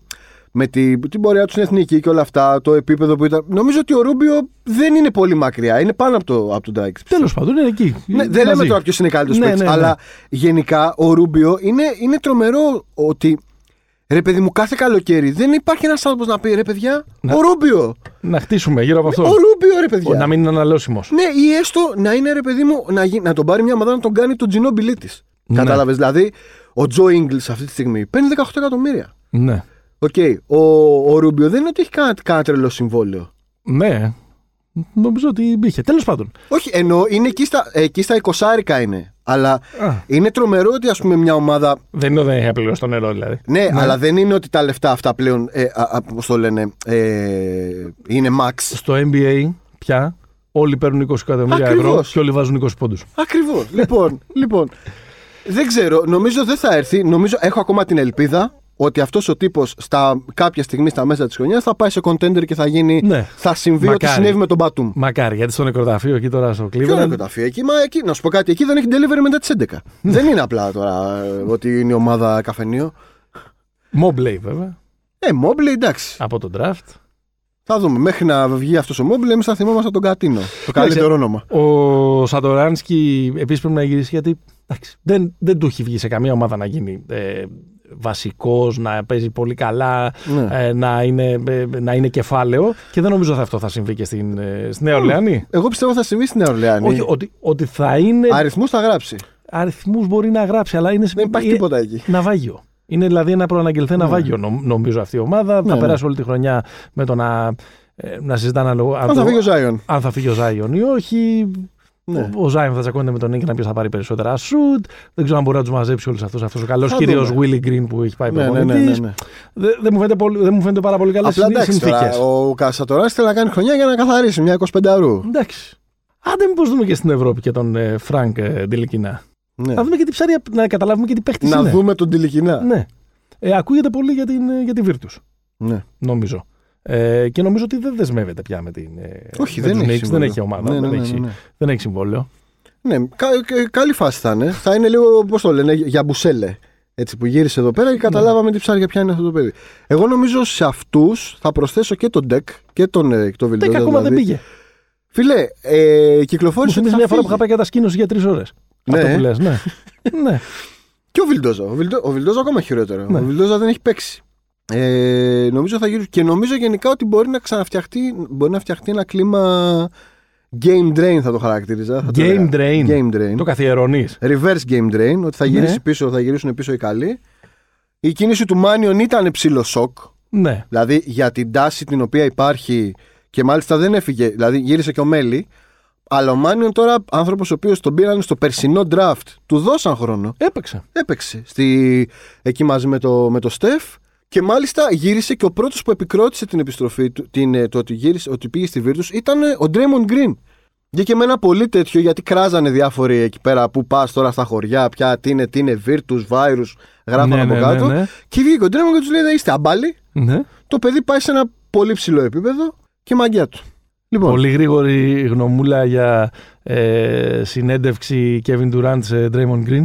με την, την πορεία τους στην εθνική και όλα αυτά, το επίπεδο που ήταν. Νομίζω ότι ο Ρούμπιο δεν είναι πολύ μακριά. Είναι πάνω από, το, από τον Ντράγκητς. Τέλος πάντων, είναι εκεί. Ναι, δεν λέμε τώρα ποιος είναι καλύτερος Ναι, παίκτης, ναι, ναι. αλλά γενικά ο Ρούμπιο είναι, είναι τρομερό ότι. Ρε παιδί μου, κάθε καλοκαίρι δεν υπάρχει ένας άνθρωπος να πει ρε παιδιά, Να- ο Ρούμπιο. Να χτίσουμε γύρω από αυτό. Ο Ρούμπιο, ρε παιδιά. Να μην είναι αναλώσιμος. Ναι, ή έστω να είναι ρε παιδί μου, να, γι- να τον πάρει μια ομάδα να τον κάνει τον Τζινόμπιλί τη. Ναι. Κατάλαβες. Δηλαδή, ο Τζο Ινγκλς αυτή τη στιγμή παίρνει 18 εκατομμύρια. Ναι. Οκ. Ο, ο Ρούμπιο δεν είναι ότι έχει κανένα, κανένα τρελό συμβόλαιο. Ναι. Νομίζω ότι είχε. Τέλος πάντων. Όχι, ενώ είναι εκεί στα, εκεί στα 20 είναι. Αλλά Α, είναι τρομερό ότι ας πούμε μια ομάδα δεν είναι ότι δεν έχει απληρώσει το νερό, δηλαδή. Ναι, αλλά δεν είναι ότι τα λεφτά αυτά πλέον, ε, α, α, πώς το λένε, ε, είναι max. Στο NBA πια όλοι παίρνουν 20 εκατομμύρια Ακριβώς. ευρώ και όλοι βάζουν 20 πόντους. Ακριβώς. [LAUGHS] λοιπόν, λοιπόν, δεν ξέρω, νομίζω δεν θα έρθει. Νομίζω, έχω ακόμα την ελπίδα ότι αυτός ο τύπος στα κάποια στιγμή στα μέσα της χρονιάς θα πάει σε contender και θα γίνει, Ναι. θα συμβεί Μακάρι. ό,τι συνέβη με τον Μπατούμ. Μακάρι, γιατί στο νεκροταφείο εκεί τώρα στο Ποιο είναι Cleveland. το ταφείο εκεί, μα εκεί, να σου πω κάτι, εκεί δεν έχει delivery μετά τις 11. δεν είναι απλά τώρα ε, ότι είναι η ομάδα καφενείο. Mobley βέβαια, Ε, Mobley, εντάξει. από τον draft. Θα δούμε. Μέχρι να βγει αυτός ο Mobley, εμείς θα θυμόμαστε τον Κατίνο. Το καλύτερο όνομα. Ο Σατοράνσκι επίσης πρέπει να γυρίσει γιατί εντάξει, δεν, δεν του έχει βγει σε καμία ομάδα να γίνει ε, βασικός, να παίζει πολύ καλά, Ναι. ε, να, είναι, ε, να είναι κεφάλαιο και δεν νομίζω ότι αυτό θα συμβεί και στην, ε, στη Νέα Ορλεάνη. Εγώ πιστεύω θα συμβεί στην Νέα Ορλεάνη. Όχι, ότι, ότι θα είναι. Αριθμούς θα γράψει. Αριθμούς μπορεί να γράψει, αλλά είναι. Δεν υπάρχει είναι τίποτα εκεί. Ναυάγιο. Είναι δηλαδή ένα προαναγγελθέ ναυάγιο, νομ- νομίζω αυτή η ομάδα. Ναι, θα ναι. περάσει όλη τη χρονιά με το να, ε, να συζητάνε αν, Αν θα φύγει ο Ζάιον. αν θα φύγει ο Ζάιον ή όχι. Ναι. Ο, ο Ζάιον θα τσακώνεται με τον Νίκη ποιο θα πάρει περισσότερα σουτ. Δεν ξέρω αν μπορεί να τους μαζέψει όλους αυτούς. Αυτός ο καλός Θα κύριο δούμε. Willy Green που έχει πάει Ναι, ναι, ναι, προπονητής. ναι, ναι. Δεν δεν μου, φαίνεται πολύ- δεν μου φαίνεται πάρα πολύ καλές Απλά εντάξει συνθήκε. τώρα, ο Κασατορά θέλει να κάνει χρονιά για να καθαρίσει μια 25 αρού. Εντάξει. Άντε, μήπως δούμε και στην Ευρώπη και τον ε, Φρανκ ε, Ντελικινά. Ναι. Να δούμε και τι ψάρια, να καταλάβουμε και τι παίχτης Να είναι. δούμε τον Τηλικινά. Ναι. Ε, ακούγεται πολύ για, την, ε, για τη Virtus, Ναι. νομίζω. Ε, και νομίζω ότι δεν δεσμεύεται πια με την. ε, Όχι, με δεν τους έχει, Knicks, δεν συμβόλαιο. έχει ομάδα. Ναι, ναι, δεν, ναι, έχει, ναι, ναι. δεν έχει συμβόλαιο. Ναι, κα, κα- καλή φάση θα είναι. Θα είναι λίγο, πώς το λένε, για μπουσέλε. Έτσι που γύρισε εδώ πέρα και καταλάβαμε τι ψάρια πια είναι αυτό το παιδί. Εγώ νομίζω σε αυτούς θα προσθέσω και τον Ντεκ και τον ε, το Τέκα Βιλντόζα. ακόμα δεν πήγε. Φίλε, ε, Μου κυκλοφόρησε. θυμίζει ότι μια θα φορά που είχα φύγει. πάει κατασκήνωση για τρεις ώρες. Ναι. Αυτό που λες, ναι. [LAUGHS] ναι. Και ο Βιλντόζα. Ο, Βιλντό, ο Βιλντόζα ακόμα χειρότερο. Ναι. Ο Βιλντόζα δεν έχει παίξει. Ε, νομίζω θα γυρίσει. Και νομίζω γενικά ότι μπορεί να ξαναφτιαχτεί, μπορεί να φτιαχτεί ένα κλίμα game drain θα το χαρακτήριζα. Θα το Game έλεγα. drain. Game drain. Το καθιερώνεις. Reverse game drain. Ότι θα, Ναι. γυρίσει πίσω, θα γυρίσουν πίσω οι καλοί. Η κίνηση του Μάνιον ήταν ψηλό σοκ. Ναι. Δηλαδή για την τάση την οποία υπάρχει και μάλιστα δεν έφυγε. Δηλαδή γύρισε και ο Μέλη. Αλλά ο Μάνιον τώρα, άνθρωπος ο οποίος τον πήραν στο περσινό draft, του δώσαν χρόνο. Έπαιξε. Έπαιξε στη... εκεί μαζί με το, με το Στεφ. Και μάλιστα γύρισε και ο πρώτος που επικρότησε την επιστροφή του, την, ε, το ότι, γύρισε, ότι πήγε στη Virtus ήταν ε, ο Draymond Green. Βγήκε με ένα πολύ τέτοιο γιατί κράζανε διάφοροι εκεί πέρα που πας τώρα στα χωριά, πια τι είναι, τι είναι Virtus, Virus, γράφανε Ναι, από ναι, κάτω. ναι, ναι. Και βγήκε ο Draymond και τους λέει: Δεν είστε αμπάλοι. ναι. Το παιδί πάει σε ένα πολύ ψηλό επίπεδο και μαγκιά του. Λοιπόν, Πολύ γρήγορη γνωμούλα για ε, συνέντευξη Kevin Durant σε Draymond Green.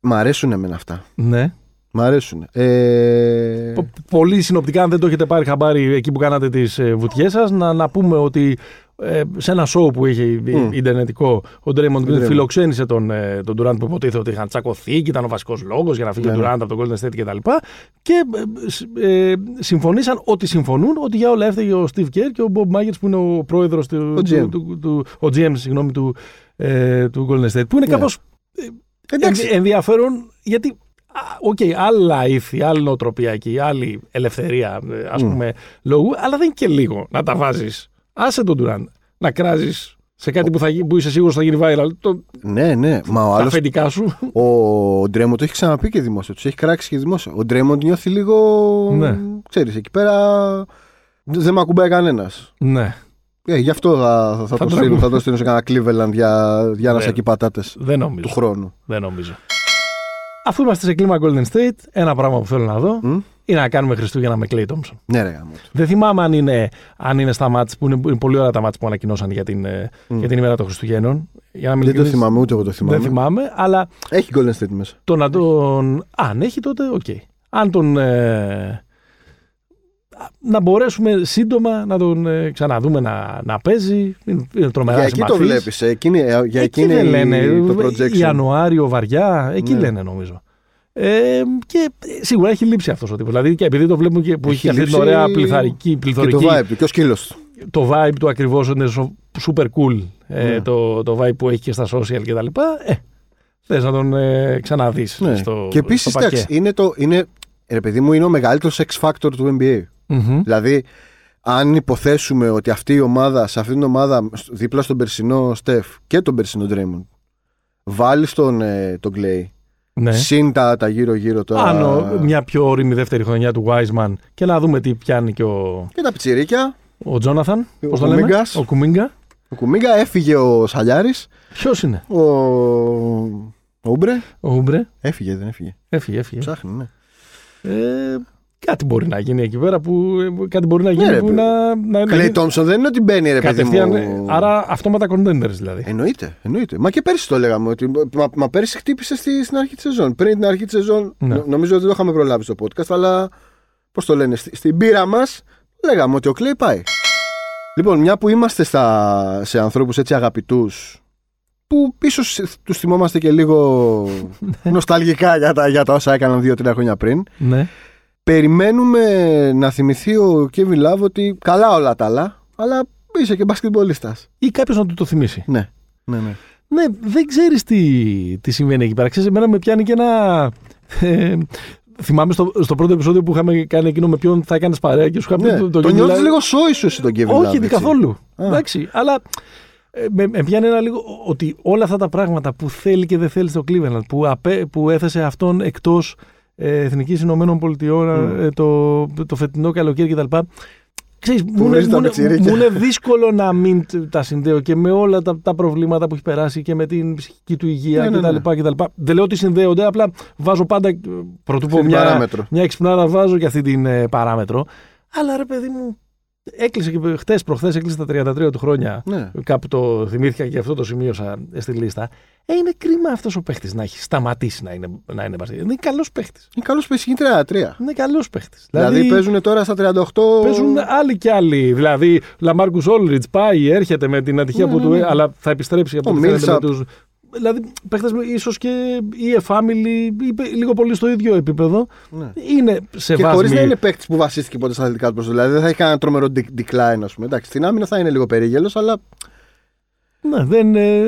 μ' αρέσουν εμένα αυτά. Ναι. Μ' αρέσουν. Ε... Πο- Πολύ συνοπτικά, αν δεν το έχετε πάρει χαμπάρι εκεί που κάνατε τις ε, βουτιές σας, να, να πούμε ότι ε, σε ένα show που είχε Μμ. ιντερνετικό, ο Draymond Green Draymond. φιλοξένησε τον, ε, τον Durant που υποτίθεται ότι είχαν τσακωθεί και ήταν ο βασικός λόγος για να φύγει Ναι, ο ναι. Durant από τον Golden State κτλ. Και ε, σ- ε, συμφωνήσαν ότι συμφωνούν ότι για όλα έφταιγε ο Steve Kerr και ο Bob Myers που είναι ο πρόεδρος του, Ο GM. του, του, του, ο GM, συγγνώμη, του, ε, του Golden State. Που είναι Ναι. κάπως Εντάξει. ενδιαφέρον γιατί. Α, Οκ, άλλα ήθη, άλλη νοοτροπία εκεί, άλλη ελευθερία ε, ας Μμ. πούμε λόγου, αλλά δεν είναι και λίγο να τα βάζεις. Άσε τον Ντουράντ να κράζεις σε κάτι που, θα, γι- που είσαι σίγουρος θα γίνει viral. Το, Ναι, ναι. Μα ο τα άλλο. αφεντικά σου. Ο Ντρέμοντ το έχει ξαναπεί και δημόσιο. Τους έχει κράξει και δημόσιο. Ο Ντρέμοντ νιώθει λίγο. Ναι. Ξέρεις, εκεί πέρα δεν με ακουμπάει κανένας. ναι, Ε, γι' αυτό θα, θα, Θα θα, το τον στείλω, ακού- θα το στείλω σε κανένα Cleveland για, για ένα Ναι. σακί πατάτες δεν νομίζω. του χρόνου. Δεν νομίζω. Αφού είμαστε σε κλίμα Golden State, ένα πράγμα που θέλω να δω Μμ. είναι να κάνουμε Χριστούγεννα με Clay Thompson. Ναι, ρε γάμο. του. Δεν θυμάμαι αν είναι, αν είναι στα μάτς που είναι, είναι πολύ ωραία τα μάτς που ανακοινώσαν για την, ε, Μμ. για την ημέρα των Χριστουγέννων. Για να μην Δεν το ειλικρινής, θυμάμαι, ούτε εγώ το θυμάμαι. Δεν θυμάμαι, αλλά Έχει Golden State μέσα. το να τον. Αν έχει τότε, οκ. Αν τον. ε, να μπορέσουμε σύντομα να τον ε, ξαναδούμε να, να παίζει. Είναι, είναι τρομερά Για εκεί το συμπαθής. βλέπεις. Εκείνη, ε, για Εκεί εκείνη δεν λένε. το projection. Ιανουάριο, βαριά. Εκεί Ναι. λένε νομίζω. Ε, και σίγουρα έχει λείψει αυτός ο τύπος. Δηλαδή και επειδή το βλέπουμε και που έχει, Έχει και αυτή την λείψει ωραία πληθαρική, Και το πληθωρική. vibe του. Και ο σκύλος του. το vibe του ακριβώς είναι σο- super cool. Ε, Ναι. το, το vibe που έχει και στα social κτλ. Ε, Θες να τον ε, ξαναδείς. Ναι. Στο, και επίσης, στο πακέ. είναι το. Είναι, ρε παιδί μου, είναι ο μεγαλύτερος X factor του NBA. Μμμ. Δηλαδή, αν υποθέσουμε ότι αυτή η ομάδα, σε αυτήν την ομάδα, δίπλα στον περσινό Στεφ και τον περσινό Draymond, βάλει τον, ε, τον Clay, Ναι. συν τα, τα γύρω-γύρω τώρα. Άνω μια πιο όρημη δεύτερη χρονιά του Wiseman και να δούμε τι πιάνει και ο, Και τα πιτσιρίκια. ο Τζόναθαν. Ο Πώς το λέμε, Κουμίγκας. ο Κουμίγκα. Ο Κουμίγκα έφυγε ο Σαλιάρης. Ποιος είναι, Ο. Ο Ούμπρε. ο Ούμπρε. Έφυγε, δεν έφυγε. Έφυγε, έφυγε. Ψάχνει, ναι. Ε, κάτι μπορεί να γίνει εκεί πέρα που. Κάτι μπορεί να γίνει ρε, που παιδί. να. να, να Κλέι Τόμψον δεν είναι ότι μπαίνει, ρε παιδί κατευθείαν. μου. Άρα αυτόματα contenders δηλαδή. Εννοείται, εννοείται. Μα και πέρυσι το λέγαμε. Ότι, μα, μα πέρυσι χτύπησε στη, στην αρχή της σεζόν. Πριν την αρχή της σεζόν, Ναι. νο- νομίζω ότι δεν το είχαμε προλάβει στο podcast, αλλά πώς το λένε, στη, στην πείρα μας λέγαμε ότι ο Κλέη πάει. Λοιπόν, μια που είμαστε στα, σε ανθρώπους έτσι αγαπητούς, που ίσως τους θυμόμαστε και λίγο [LAUGHS] νοσταλγικά για τα, για τα όσα έκαναν δύο-τρία χρόνια πριν. ναι. Περιμένουμε να θυμηθεί ο Kevin Love ότι καλά όλα τα άλλα, αλλά είσαι και μπασκετμπολίστας. Ή κάποιος να του το θυμίσει. Ναι, ναι, ναι. Ναι, δεν ξέρεις τι, τι συμβαίνει εκεί πέρα. Ξέρεις, εμένα με πιάνει και ένα. Ε, θυμάμαι στο, στο πρώτο επεισόδιο που είχαμε κάνει εκείνο με ποιον θα έκανες παρέα και σου είχα πει Ναι, το, το, το νιώθεις Kevin Love. λίγο σόι σου εσύ τον Kevin Love, Όχι, έτσι. καθόλου. Α. Εντάξει, αλλά ε, με, με πιάνει ένα λίγο ότι όλα αυτά τα πράγματα που θέλει και δεν θέλει στο Cleveland, που, απέ, που έθεσε αυτόν εκτός ε, Εθνικής Ηνωμένων Πολιτειών Mm. ε, το, το φετινό καλοκαίρι κτλ. Ξέρεις, μου, είναι, βρίζεις τα μου, είναι, πιτσιρίκια. μου είναι δύσκολο να μην τ- τα συνδέω και με όλα τα, τα προβλήματα που έχει περάσει και με την ψυχική του υγεία Ναι, ναι, κτλ. κτλ. Δεν λέω ότι συνδέονται, απλά βάζω πάντα. ε, Πρωτού πω Αυτή την μια, παράμετρο. μια εξυπνάδα, βάζω και αυτή την ε, παράμετρο. Αλλά ρε παιδί μου, Έκλεισε και χτες προχθές, έκλεισε τα 33 του χρόνια. Ναι. Κάπου το θυμήθηκα και αυτό το σημείωσα στη λίστα. Ε, είναι κρίμα αυτός ο παίχτης να έχει σταματήσει να είναι, να είναι μπασκετ. Είναι καλός παίχτης. Είναι καλός παίχτης, είναι 33. Είναι καλός παίχτης. Δηλαδή, παίζουν τώρα στα 38. Παίζουν άλλοι και άλλοι. Δηλαδή, Λαμάρκους Όλριτς πάει, έρχεται με την ατυχία Ναι, που ναι, του. ναι. Αλλά θα επιστρέψει από Ο ό,τι φαίνεται με Millsap. Τους- Δηλαδή, παίχτες ίσως και η E-Family ή λίγο πολύ στο ίδιο επίπεδο. Ναι. Είναι σε Και βάση. χωρίς να είναι παίκτη που βασίστηκε ποτέ στα αθλητικά του προσόντα. Δηλαδή δεν θα έχει κανένα τρομερό de- decline, ας πούμε. Εντάξει, στην άμυνα θα είναι λίγο περίγελος, αλλά Ναι, δεν, ε,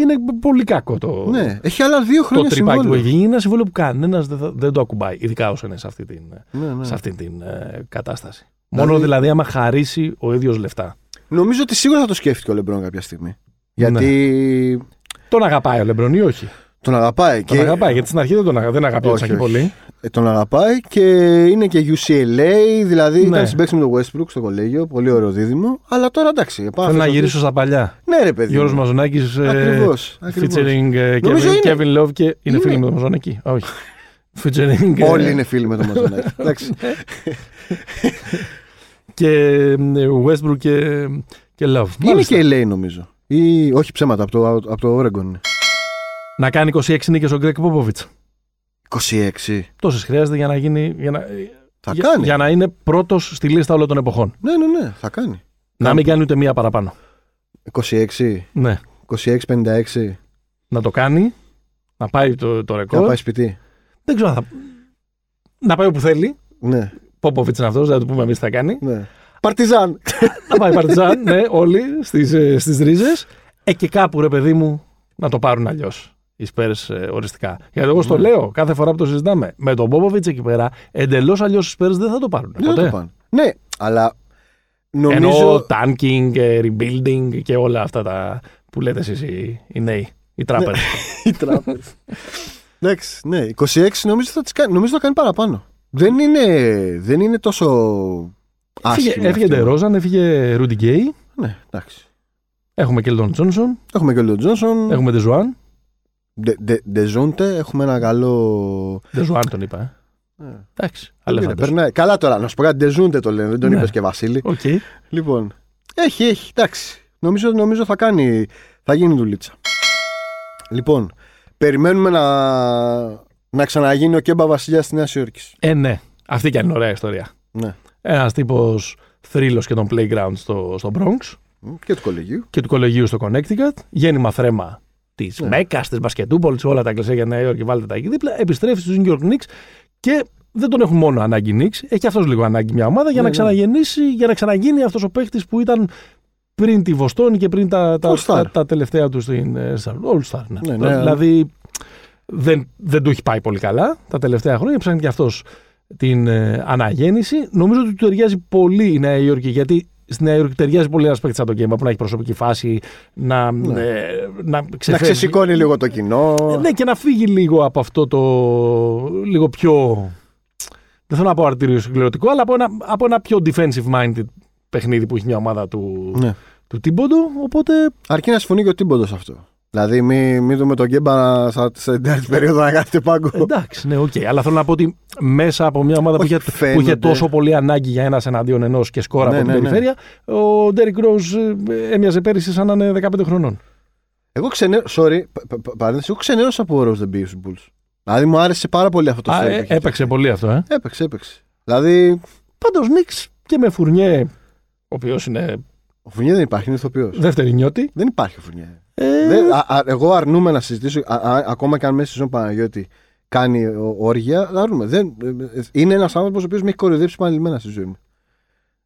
είναι πολύ κακό το, ναι, έχει άλλα δύο το χρόνια τρυπάκι που συμβόλαιο. έχει γίνει. Είναι ένα συμβόλαιο που κανένας δεν, θα- δεν το ακουμπάει, ειδικά όσο είναι σε αυτή την, Ναι, ναι. σε αυτή την ε, κατάσταση. Δηλαδή- Μόνο δηλαδή άμα χαρίσει ο ίδιος λεφτά. Νομίζω ότι σίγουρα θα το σκέφτηκε ο Λεμπρόν κάποια στιγμή. Γιατί Ναι. Τον αγαπάει ο Λεμπρόν ή όχι; τον αγαπάει. Τον και... αγαπάει, γιατί στην αρχή δεν τον αγα- δεν αγαπιόταν Όχι, και όχι. πολύ. Ε, τον αγαπάει και είναι και UCLA, δηλαδή Ναι. ήταν συμπαίξει με το Westbrook στο κολέγιο. Πολύ ωραίο δίδυμο. Αλλά τώρα εντάξει. επάνω Θέλω να αυτό- γυρίσω στα παλιά. Ναι, ρε παιδί. Γιώργος μου. Μαζονάκης, ε, Ακριβώς, ακριβώς. featuring ε, Νομίζω Kevin, είναι. Kevin Love και είναι, Είναι. φίλοι με τον Μαζονάκη. Όχι. [LAUGHS] featuring ε, Όλοι είναι φίλοι με τον Μαζονάκη. [LAUGHS] εντάξει. και ε, Westbrook και, και Love. είναι Μάλιστα. και LA νομίζω. Ή, όχι ψέματα, από το, από το Oregon είναι. Να κάνει 26 νίκες ο Γκρέκ Πόποβιτς. 26. Τόσες χρειάζεται για να γίνει... Για να, Θα για, κάνει. για να είναι πρώτος στη λίστα όλων των εποχών. Ναι, ναι, ναι, θα κάνει. Να μην κάνει ούτε μία παραπάνω. 26, Ναι. 26-56. Να το κάνει, να πάει το, το Και ρεκόρ. να πάει σπίτι. Δεν ξέρω αν θα... Να πάει όπου θέλει. Ναι, Πόποβιτς είναι αυτός, δεν θα του πούμε εμείς τι θα κάνει. ναι. Παρτιζάν. να πάει Παρτιζάν, ναι, όλοι στις, ε, στις ρίζες. Ε, και κάπου ρε παιδί μου να το πάρουν αλλιώς. Οι Spurs ε, οριστικά. Γιατί εγώ στο Ναι. λέω κάθε φορά που το συζητάμε. Με τον Πόποβιτς εκεί πέρα, εντελώς αλλιώς οι Spurs δεν θα το πάρουν. Δεν θα ποτέ. το πάνε. Ναι, αλλά Ενώ νομίζω. tanking, ε, rebuilding και όλα αυτά τα που λέτε εσείς οι, οι νέοι, οι trappers. [LAUGHS] Οι τράπεζε. Εντάξει, ναι, 26 νομίζω θα, τις κάνει, νομίζω θα κάνει παραπάνω. Δεν είναι, δεν είναι τόσο έφυγε άσχημο. έφυγε αυτό. Ντερόζαν, έφυγε Ρούντι Γκέι, Ναι, εντάξει. έχουμε και Λτον Τζόνσον, Έχουμε και τον Τζόνσον. έχουμε Ντεζουάν. Ντεζόντε, έχουμε ένα καλό. Ντεζουάν τον είπα. ε. Ναι. Εντάξει. Δεν Αλλά πειράζει, περνάει. Καλά τώρα, να σου πω κάτι, Ντεζούντε το λένε, δεν τον Ναι. είπες και Βασίλη. Οκ. Λοιπόν, έχει, έχει, εντάξει. Νομίζω, νομίζω θα κάνει, θα γίνει δουλίτσα. Λοιπόν, περιμένουμε να, να ξαναγίνει ο Κέμπα Βασιλιάς στη Νέα Υόρκη. Ε, ναι. Αυτή και είναι ωραία ιστορία. Ναι. Ένας τύπος θρύλος και τον playground στο, στο Bronx Και του κολεγίου. και του κολεγίου στο Connecticut. Γέννημα θρέμα της Ναι. Μέκας, της Μπασκετούπολη, όλα τα κλεισέ για Νέα Υόρκη, βάλτε τα εκεί δίπλα. Επιστρέφει στους New York Knicks και δεν τον έχουν μόνο ανάγκη οι Knicks. Έχει αυτός λίγο ανάγκη μια ομάδα για Ναι, να ναι. ξαναγεννήσει, για να ξαναγίνει αυτός ο παίχτη που ήταν πριν τη Βοστόνη και πριν τα, τα, All-Star. τα, τα τελευταία του στην ε, Star- All Star. Ναι. Ναι, ναι. Δηλαδή δεν, δεν του έχει πάει πολύ καλά τα τελευταία χρόνια. Ψάχνει και αυτός την ε, αναγέννηση. Νομίζω ότι του ταιριάζει πολύ η Νέα Υόρκη γιατί στη Νέα Υόρκη ταιριάζει πολύ ένας παίκτης σαν τον Γκέμπα που να έχει προσωπική φάση, να, Ναι. ε, να Να ξεφεύγει. ξεσηκώνει λίγο το κοινό. Ναι, και να φύγει λίγο από αυτό το λίγο πιο. Δεν θέλω να πω αρτήριο συγκληρωτικό, αλλά από ένα, από ένα πιο defensive minded παιχνίδι που έχει μια ομάδα του, Ναι. του Τίμποντο. Οπότε Αρκεί να συμφωνεί και ο Τίμποντος αυτό. Δηλαδή, μην μη δούμε τον Γκέμπα στα- στην τέταρτη περίοδο να κάθεται πάγκο. εντάξει, ναι, οκ. Αλλά θέλω να πω ότι μέσα από μια ομάδα που Όχι, είχε, που φαίνονται. είχε τόσο πολύ ανάγκη για ένας εναντίον ενός και σκόρα Ναι, από την ναι, ναι. περιφέρεια, ο Ντέρικ Ρόουζ έμοιαζε πέρυσι σαν να είναι 15 χρονών. Εγώ ξενέρωσα. Sorry, πα- πα- πα- παρένθεση. Εγώ ξενέρωσα από ο Rose δεν πήγε στους Bulls. Δηλαδή, μου άρεσε πάρα πολύ αυτό το Α, story ε, που είχε έπαιξε πολύ αυτό, ε. Έπαιξε, έπαιξε. Δηλαδή, Πάντως Νίξ και με Φουρνιέ, ο οποίος είναι ο Φουνιέ δεν υπάρχει, είναι ηθοποιός. δεύτερη νιώτη. Δεν υπάρχει ο Φουνιέ. Ε, Δεν- α- α- εγώ αρνούμαι να συζητήσω, α- α- ακόμα και αν μέσα στη ζωή Παναγιώτη κάνει ο- όργια, αρνούμαι. Δεν, ε, ε, είναι ένας άνθρωπος ο οποίος με έχει κοροϊδέψει επανειλημμένα στη ζωή μου.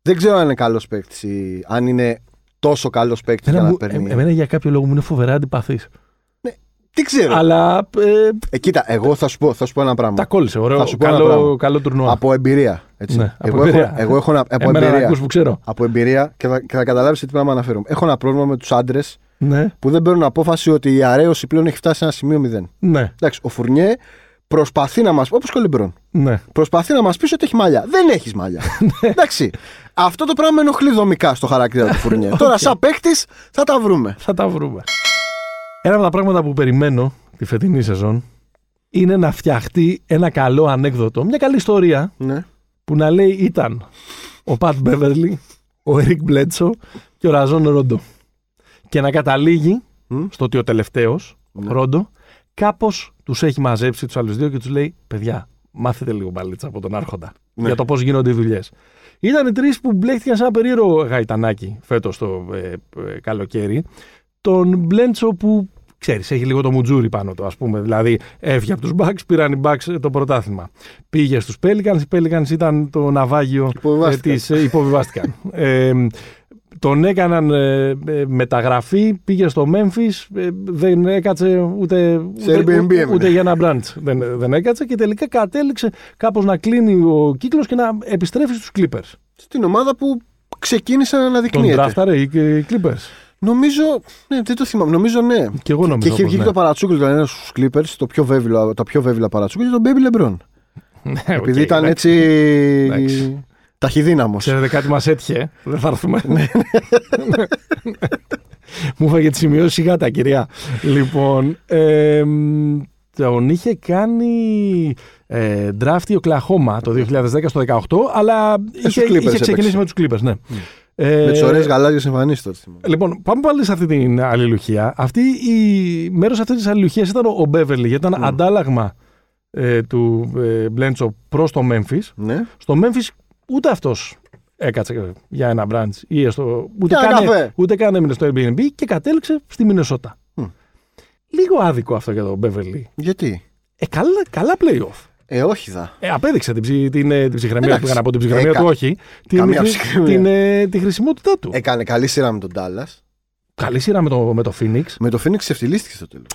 Δεν ξέρω αν είναι καλός παίκτης ή αν είναι τόσο καλός παίκτης για εμένα, να μου- παίρνει. ε, εμένα για κάποιο λόγο μου είναι φοβερά αντιπαθής. Τι ξέρω. Αλλά ε, Ε, κοίτα, εγώ θα σου πω, θα σου πω ένα πράγμα. τα κόλλησε. Ωραίο. Θα σου πω ένα Καλό, πράγμα. καλό τουρνουά. Από εμπειρία. Έτσι. Ναι, από εγώ, εμπειρία. Έχω, εγώ έχω ένα, από Εμένα να εμπειρία, ακούς που ξέρω. από εμπειρία και θα, και θα καταλάβεις τι πράγμα αναφέρομαι. Έχω ένα πρόβλημα με τους άντρες Ναι, που δεν παίρνουν απόφαση ότι η αρέωση πλέον έχει φτάσει σε ένα σημείο μηδέν. ναι, Εντάξει, ο Φουρνιέ προσπαθεί να μα. Όπως και ο Λεμπρόν. ναι. Προσπαθεί να μας πει ότι έχει μαλλιά. Δεν έχεις μαλλιά. [LAUGHS] Εντάξει. Αυτό το πράγμα ενοχλεί δομικά στο χαρακτήρα του Φουρνιέ. [LAUGHS] Τώρα, σαν παίκτης, θα τα βρούμε. Θα τα βρούμε. Ένα από τα πράγματα που περιμένω τη φετινή σεζόν είναι να φτιαχτεί ένα καλό ανέκδοτο, μια καλή ιστορία Ναι. που να λέει ήταν ο Πατ Μπέβερλι ο Ερικ Μπλέτσο και ο Ραζόν Ρόντο. Και να καταλήγει Μμ. στο ότι ο τελευταίος, Ναι. Ρόντο, κάπως τους έχει μαζέψει τους άλλους δύο και τους λέει: Παιδιά, μάθετε λίγο μπαλίτσα από τον Άρχοντα Ναι. για το πώς γίνονται οι δουλειές. Ήταν οι τρεις που μπλέχτηκαν σε ένα περίεργο γαϊτανάκι φέτος το ε, ε, καλοκαίρι. Τον Μπλέντσο που ξέρεις, έχει λίγο το μουτζούρι πάνω του, ας πούμε. Δηλαδή, έφυγε από τους Bucks, πήραν οι Bucks το πρωτάθλημα. Πήγε στους Pelicans, οι Pelicans ήταν το ναυάγιο Υποβιβάστηκαν. της, ε, υποβιβάστηκαν. [LAUGHS] ε, τον έκαναν ε, ε, μεταγραφή, πήγε στο Memphis, ε, δεν έκατσε ούτε, Σε ούτε, Airbnb ούτε, έμεινε. ούτε για ένα μπραντ δεν, δεν έκατσε και τελικά κατέληξε κάπως να κλείνει ο κύκλος και να επιστρέφει στους Clippers. Στην ομάδα που ξεκίνησε να Τον αναδεικνύεται. δράφταρε οι οι Clippers. Νομίζω, ναι, δεν το θυμάμαι. Νομίζω ναι. Και εγώ Και νομίζω είχε πως βγει ναι. το παρατσούκλι ήταν ένας στους Clippers, το πιο βέβαιο, τα πιο βέβαια παρατσούκλι, τον Baby LeBron. Ναι, Επειδή οκ, ήταν εντάξει. έτσι. Εντάξει. ταχυδύναμος. Ξέρετε κάτι μας έτυχε, δεν θα έρθουμε. Ναι, Μου έφαγε τη σημειώση γάτα, κυρία. λοιπόν, ε, μ, τον είχε κάνει ε, draft η Οκλαχώμα το 2010 στο 18, αλλά είχε, στους Clippers είχε ξεκινήσει έπαιξε. με τους Clippers, ναι. Ε, Με τις ωραίες γαλάζιες εμφανίσεις τότε. θυμάμαι. Λοιπόν, πάμε πάλι σε αυτή την αλληλουχία. Αυτή η μέρος αυτής της αλληλουχίας ήταν ο Μπέβερλι, γιατί ήταν αντάλλαγμα ε, του ε, Μπλέντσο προς το Memphis. Ναι. Στο Memphis ούτε αυτός έκατσε για ένα branch ή στο, ούτε, Για ένα καν, καφέ. ούτε καν έμεινε στο Airbnb και κατέληξε στη Μινεσότα. Μμ. Λίγο άδικο αυτό για τον Beverly. Γιατί; Ε, καλά, καλά playoff. Ε, όχι δα. Ε, απέδειξε την, ψυχ- την, ε, την ψυχραιμία Εντάξει. που είχα να πω την ψυχραιμία Ε, του, κα- όχι. Την, καμία χρη- ψυχραιμία. την, ε, τη χρησιμότητά του. Έκανε καλή σειρά με τον Dallas. Καλή σειρά με το, με το Phoenix. Με το Phoenix ξεφτυλίστηκε στο τέλος.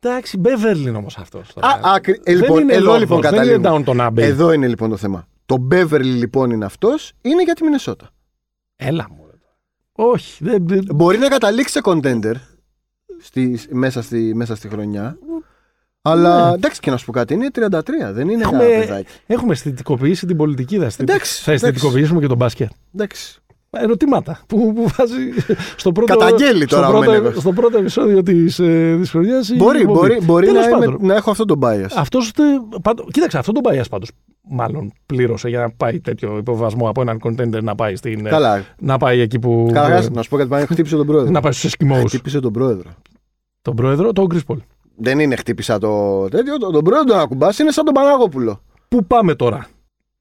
Εντάξει, Beverly όμως αυτός. Α, άκρη- ε, λοιπόν, εδώ λοιπόν Δεν καταλήγουμε. είναι down τον Abbey. Εδώ είναι λοιπόν το θέμα. Το Beverly λοιπόν είναι αυτός, είναι για τη Μινεσότα. Έλα μου. ρε. Όχι. Δεν, δεν- Μπορεί να καταλήξει σε contender στη, μέσα, στη, μέσα στη χρονιά. Αλλά Ναι. εντάξει και να σου πω κάτι, είναι 33, δεν είναι Έχουμε- ένα παιδάκι. Έχουμε αισθητικοποιήσει την πολιτική δραστηριότητα. Εντάξει, Θα εντάξει. αισθητικοποιήσουμε και τον μπάσκετ. Εντάξει. Ερωτήματα που, που βάζει στο πρώτο, Καταγγέλει τώρα στο ο πρώτο, Μένεγος. στο πρώτο επεισόδιο της, ε, της χρονιάς η Μπορεί, εκπομπή. μπορεί, μπορεί Τέλος να, είμαι- πάντων, να έχω αυτό το bias. Αυτός, τε- πάντο- κοίταξε, αυτό τον bias πάντως μάλλον πλήρωσε για να πάει τέτοιο υποβασμό από έναν contender να πάει, στην, ε, Καλά. να πάει εκεί που... Καταρχάς, ε, να σου πω κάτι πάνω, χτύπησε τον πρόεδρο. να πάει στους Εσκιμώους. Χτύπησε τον πρόεδρο. τον πρόεδρο, τον Chris Paul. Δεν είναι χτύπησα το τέτοιο. Τον, τον πρόεδρο τον ακουμπάς είναι σαν τον Παναγόπουλο. Πού πάμε τώρα;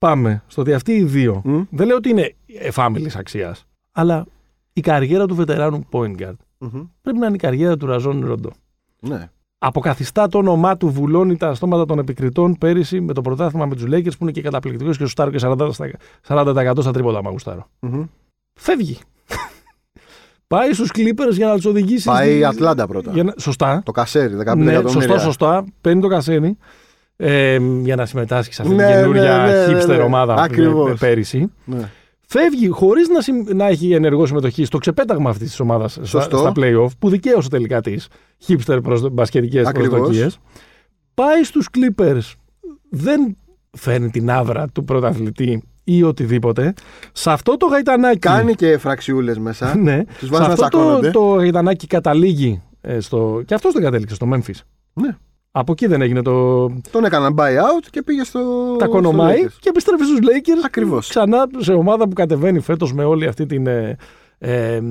Πάμε στο ότι αυτοί οι δύο Μμ. δεν λέω ότι είναι εφάμιλης αξίας, αλλά η καριέρα του βετεράνου point guard Μμμ. πρέπει να είναι η καριέρα του Ραζόν Ρόντο. Ναι. Αποκαθιστά το όνομά του, βουλώνει τα στόματα των επικριτών πέρυσι με το πρωτάθλημα με τους Lakers που είναι και καταπληκτικός και σουτάρω και 40%, στα- 40% στα τρίποτα, μα γουστάρω. Μμμ. Φεύγει. Πάει στους Clippers για να τους οδηγήσει. Πάει η στη- Ατλάντα πρώτα. για να- Σωστά. Το κασέρι, 15 Ναι, εκατομμύρια. σωστά, σωστά. Παίρνει το κασένι ε, για να συμμετάσχεις σε αυτή Ναι, την καινούργια ναι, ναι, ναι, hipster ναι. ομάδα που Ακριβώς. είναι πέρυσι. Ναι. Φεύγει χωρίς να, συμ- να έχει ενεργό συμμετοχή στο ξεπέταγμα αυτής της ομάδας στα, Σωστό. στα playoff, που δικαίωσε τελικά τις hipster μπασκετικές Ακριβώς. προσδοκίες. Πάει στους Clippers, δεν φέρνει την άβρα του πρωταθλητή ή οτιδήποτε. Σε αυτό το γαϊτανάκι. Κάνει και φραξιούλες μέσα. [LAUGHS] Ναι, Τους σε βάζει να αυτό το, τσακώνονται. το γαϊτανάκι καταλήγει ε, στο. Και αυτός δεν κατέληξε στο Memphis. Ναι. Από εκεί δεν έγινε το. Τον έκαναν buyout και πήγε στο. τα στο κονομάει Lakers. και επιστρέφει στους Lakers. Ακριβώς. Ξανά σε ομάδα που κατεβαίνει φέτος με όλη αυτή την. ε, ε,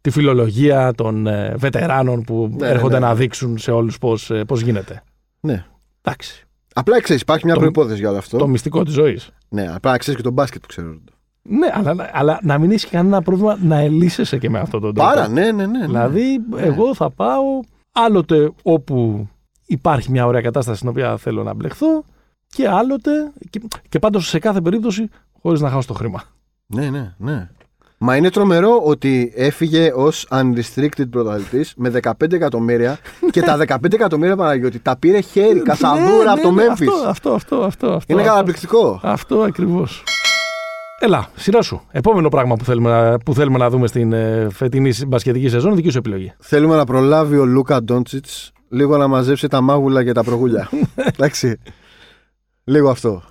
τη φιλολογία των ε, βετεράνων που Ναι, έρχονται ναι, ναι. να δείξουν σε όλους πώς, ε, πώς γίνεται. Ναι. Εντάξει. Απλά ξέρεις, υπάρχει μια Το- προπόθεση για όλο αυτό. Το μυστικό της ζωής. Ναι, απλά ξέρεις και τον μπάσκετ που ξέρω. Ναι, αλλά, αλλά να μην έχει κανένα πρόβλημα να ελύσεσαι και με αυτόν τον τρόπο. Πάρα, ναι, ναι, ναι. ναι. Δηλαδή, εγώ θα πάω άλλοτε όπου υπάρχει μια ωραία κατάσταση στην οποία θέλω να μπλεχθώ και άλλοτε, και, και πάντως σε κάθε περίπτωση, χωρίς να χάσω το χρήμα. Ναι, ναι, ναι. Μα είναι τρομερό ότι έφυγε ως unrestricted πρωταθλητής με 15 εκατομμύρια [LAUGHS] και τα 15 εκατομμύρια Παναγιώτη τα πήρε χέρι, κασαδούρα Ναι, από το ναι, ναι, Memphis. Αυτό, αυτό, αυτό, αυτό. αυτό Είναι αυτό. καταπληκτικό. Αυτό ακριβώς. Έλα, σειρά σου. Επόμενο πράγμα που θέλουμε, να- που θέλουμε να δούμε στην ε, φετινή μπασκετική σεζόν, δική σου επιλογή. Θέλουμε να προλάβει ο Λούκα Ντόντσιτς λίγο να μαζέψει τα μάγουλα και τα προγούλια. Εντάξει. Λίγο αυτό.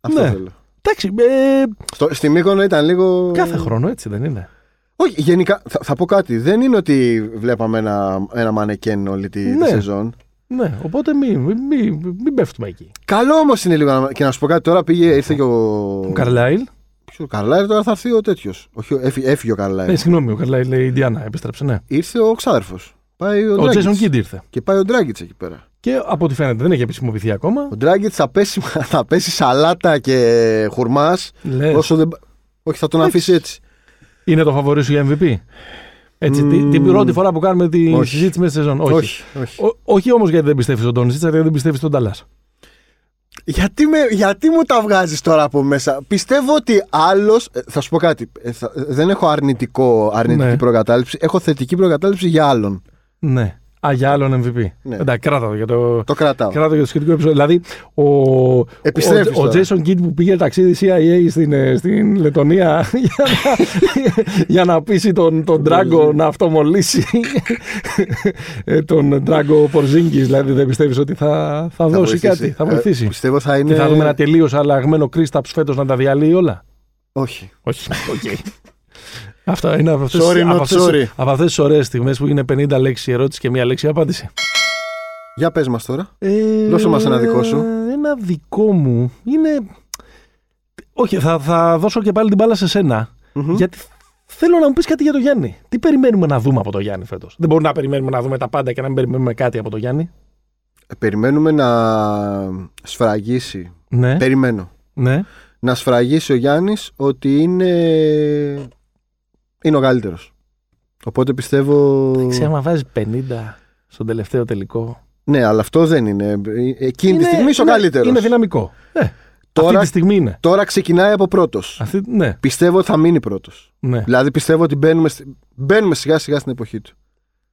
Αυτό Ναι. θέλω. Εντάξει, ε, Στο, στη Μύκονο ήταν λίγο. κάθε χρόνο έτσι δεν είναι. Όχι, γενικά θα, θα πω κάτι. Δεν είναι ότι βλέπαμε ένα, ένα μανεκέν όλη τη, τη Ναι. σεζόν. Ναι, οπότε μην μη, μη, μην πέφτουμε εκεί. Καλό όμως είναι λίγο να. Και να σου πω κάτι τώρα, πήγε, ήρθε και ο. Ο Καρλάιλ, Ποιος Όχι ο Καρλάιρ, τώρα θα έρθει ο τέτοιος. Όχι, ο- έφυ- έφυγε ο Καρλάιρ. Ναι, συγγνώμη, ο Καρλάι λέει η Ιντιάνα, επέστρεψε, ναι. Ήρθε ο ξάδερφος. Πάει ο, Ο Ντράγκητς. Τζέισον Κίντ ήρθε. Και πάει ο Ντράγκητ εκεί πέρα. Και από ό,τι φαίνεται δεν έχει επισημοποιηθεί ακόμα. Ο Ντράγκητ θα πέσει, [LAUGHS] θα πέσει σαλάτα και χουρμάς. Λες, Όσο δεν. Όχι, θα τον αφήσει έτσι. Είναι το φαβορή σου για MVP. Έτσι, τη- την πρώτη φορά που κάνουμε τη Όχι. συζήτηση μέσα στη σεζόν. Όχι. όχι. όχι. Ο- όχι όμως γιατί δεν πιστεύεις στον Τόνι, γιατί δεν πιστεύεις στον Ταλάς. Γιατί, με, γιατί μου τα βγάζεις τώρα από μέσα; Πιστεύω ότι άλλο. θα σου πω κάτι. Ε, θα- δεν έχω αρνητικό, αρνητική Ναι. προκατάληψη. Έχω θετική προκατάληψη για άλλον. Ναι. Α, για άλλον MVP. Ναι. Εντάξει, κράτα το για το. Το κρατάω. Κράτα το για το σχετικό επεισόδιο. Δηλαδή, ο, Επιστρέφεις ο, ο τώρα. Jason Kidd που πήγε ταξίδι CIA στην, ε, στην Λετωνία [LAUGHS] για να, για να πείσει τον, τον Ντράγκο να αυτομολήσει ε, τον Ντράγκο Πορζίνγκη. Δηλαδή, δεν πιστεύεις ότι θα, θα, δώσει βοηθήσει. κάτι, θα Ε, βοηθήσει; πιστεύω θα είναι. Και θα δούμε ένα τελείως αλλαγμένο Κρίσταπς φέτος να τα διαλύει όλα; Όχι. Όχι. [LAUGHS] οκ. Αυτά είναι από αυτές, Sorry, not από αυτές, sorry. από αυτές τις ωραίες στιγμές που είναι 50 λέξεις η ερώτηση και μία λέξη η απάντηση. Για πες μας τώρα. Ε, Δώσε μας ένα δικό σου. Ένα δικό μου είναι... Όχι, θα, θα δώσω και πάλι την μπάλα σε σένα. Μμμ. Γιατί θέλω να μου πεις κάτι για τον Γιάννη. Τι περιμένουμε να δούμε από τον Γιάννη φέτος; Δεν μπορούμε να περιμένουμε να δούμε τα πάντα και να μην περιμένουμε κάτι από τον Γιάννη. Ε, Περιμένουμε να σφραγίσει. Ναι, Περιμένω. ναι. Να σφραγίσει ο Γιάννης ότι είναι. Είναι ο καλύτερος. Οπότε πιστεύω. Ξέρω, άμα βάζεις 50 στον τελευταίο τελικό. Ναι, αλλά αυτό δεν είναι. Ε, Εκείνη Είναι- τη στιγμή είσαι ο είναι- καλύτερος. Είναι δυναμικό. Ε, Τώρα- Αυτή τη στιγμή είναι. Τώρα ξεκινάει από πρώτος. Αυτή, ναι, Πιστεύω ότι θα μείνει πρώτος. ναι. Δηλαδή πιστεύω ότι μπαίνουμε, στη- μπαίνουμε σιγά σιγά στην εποχή του.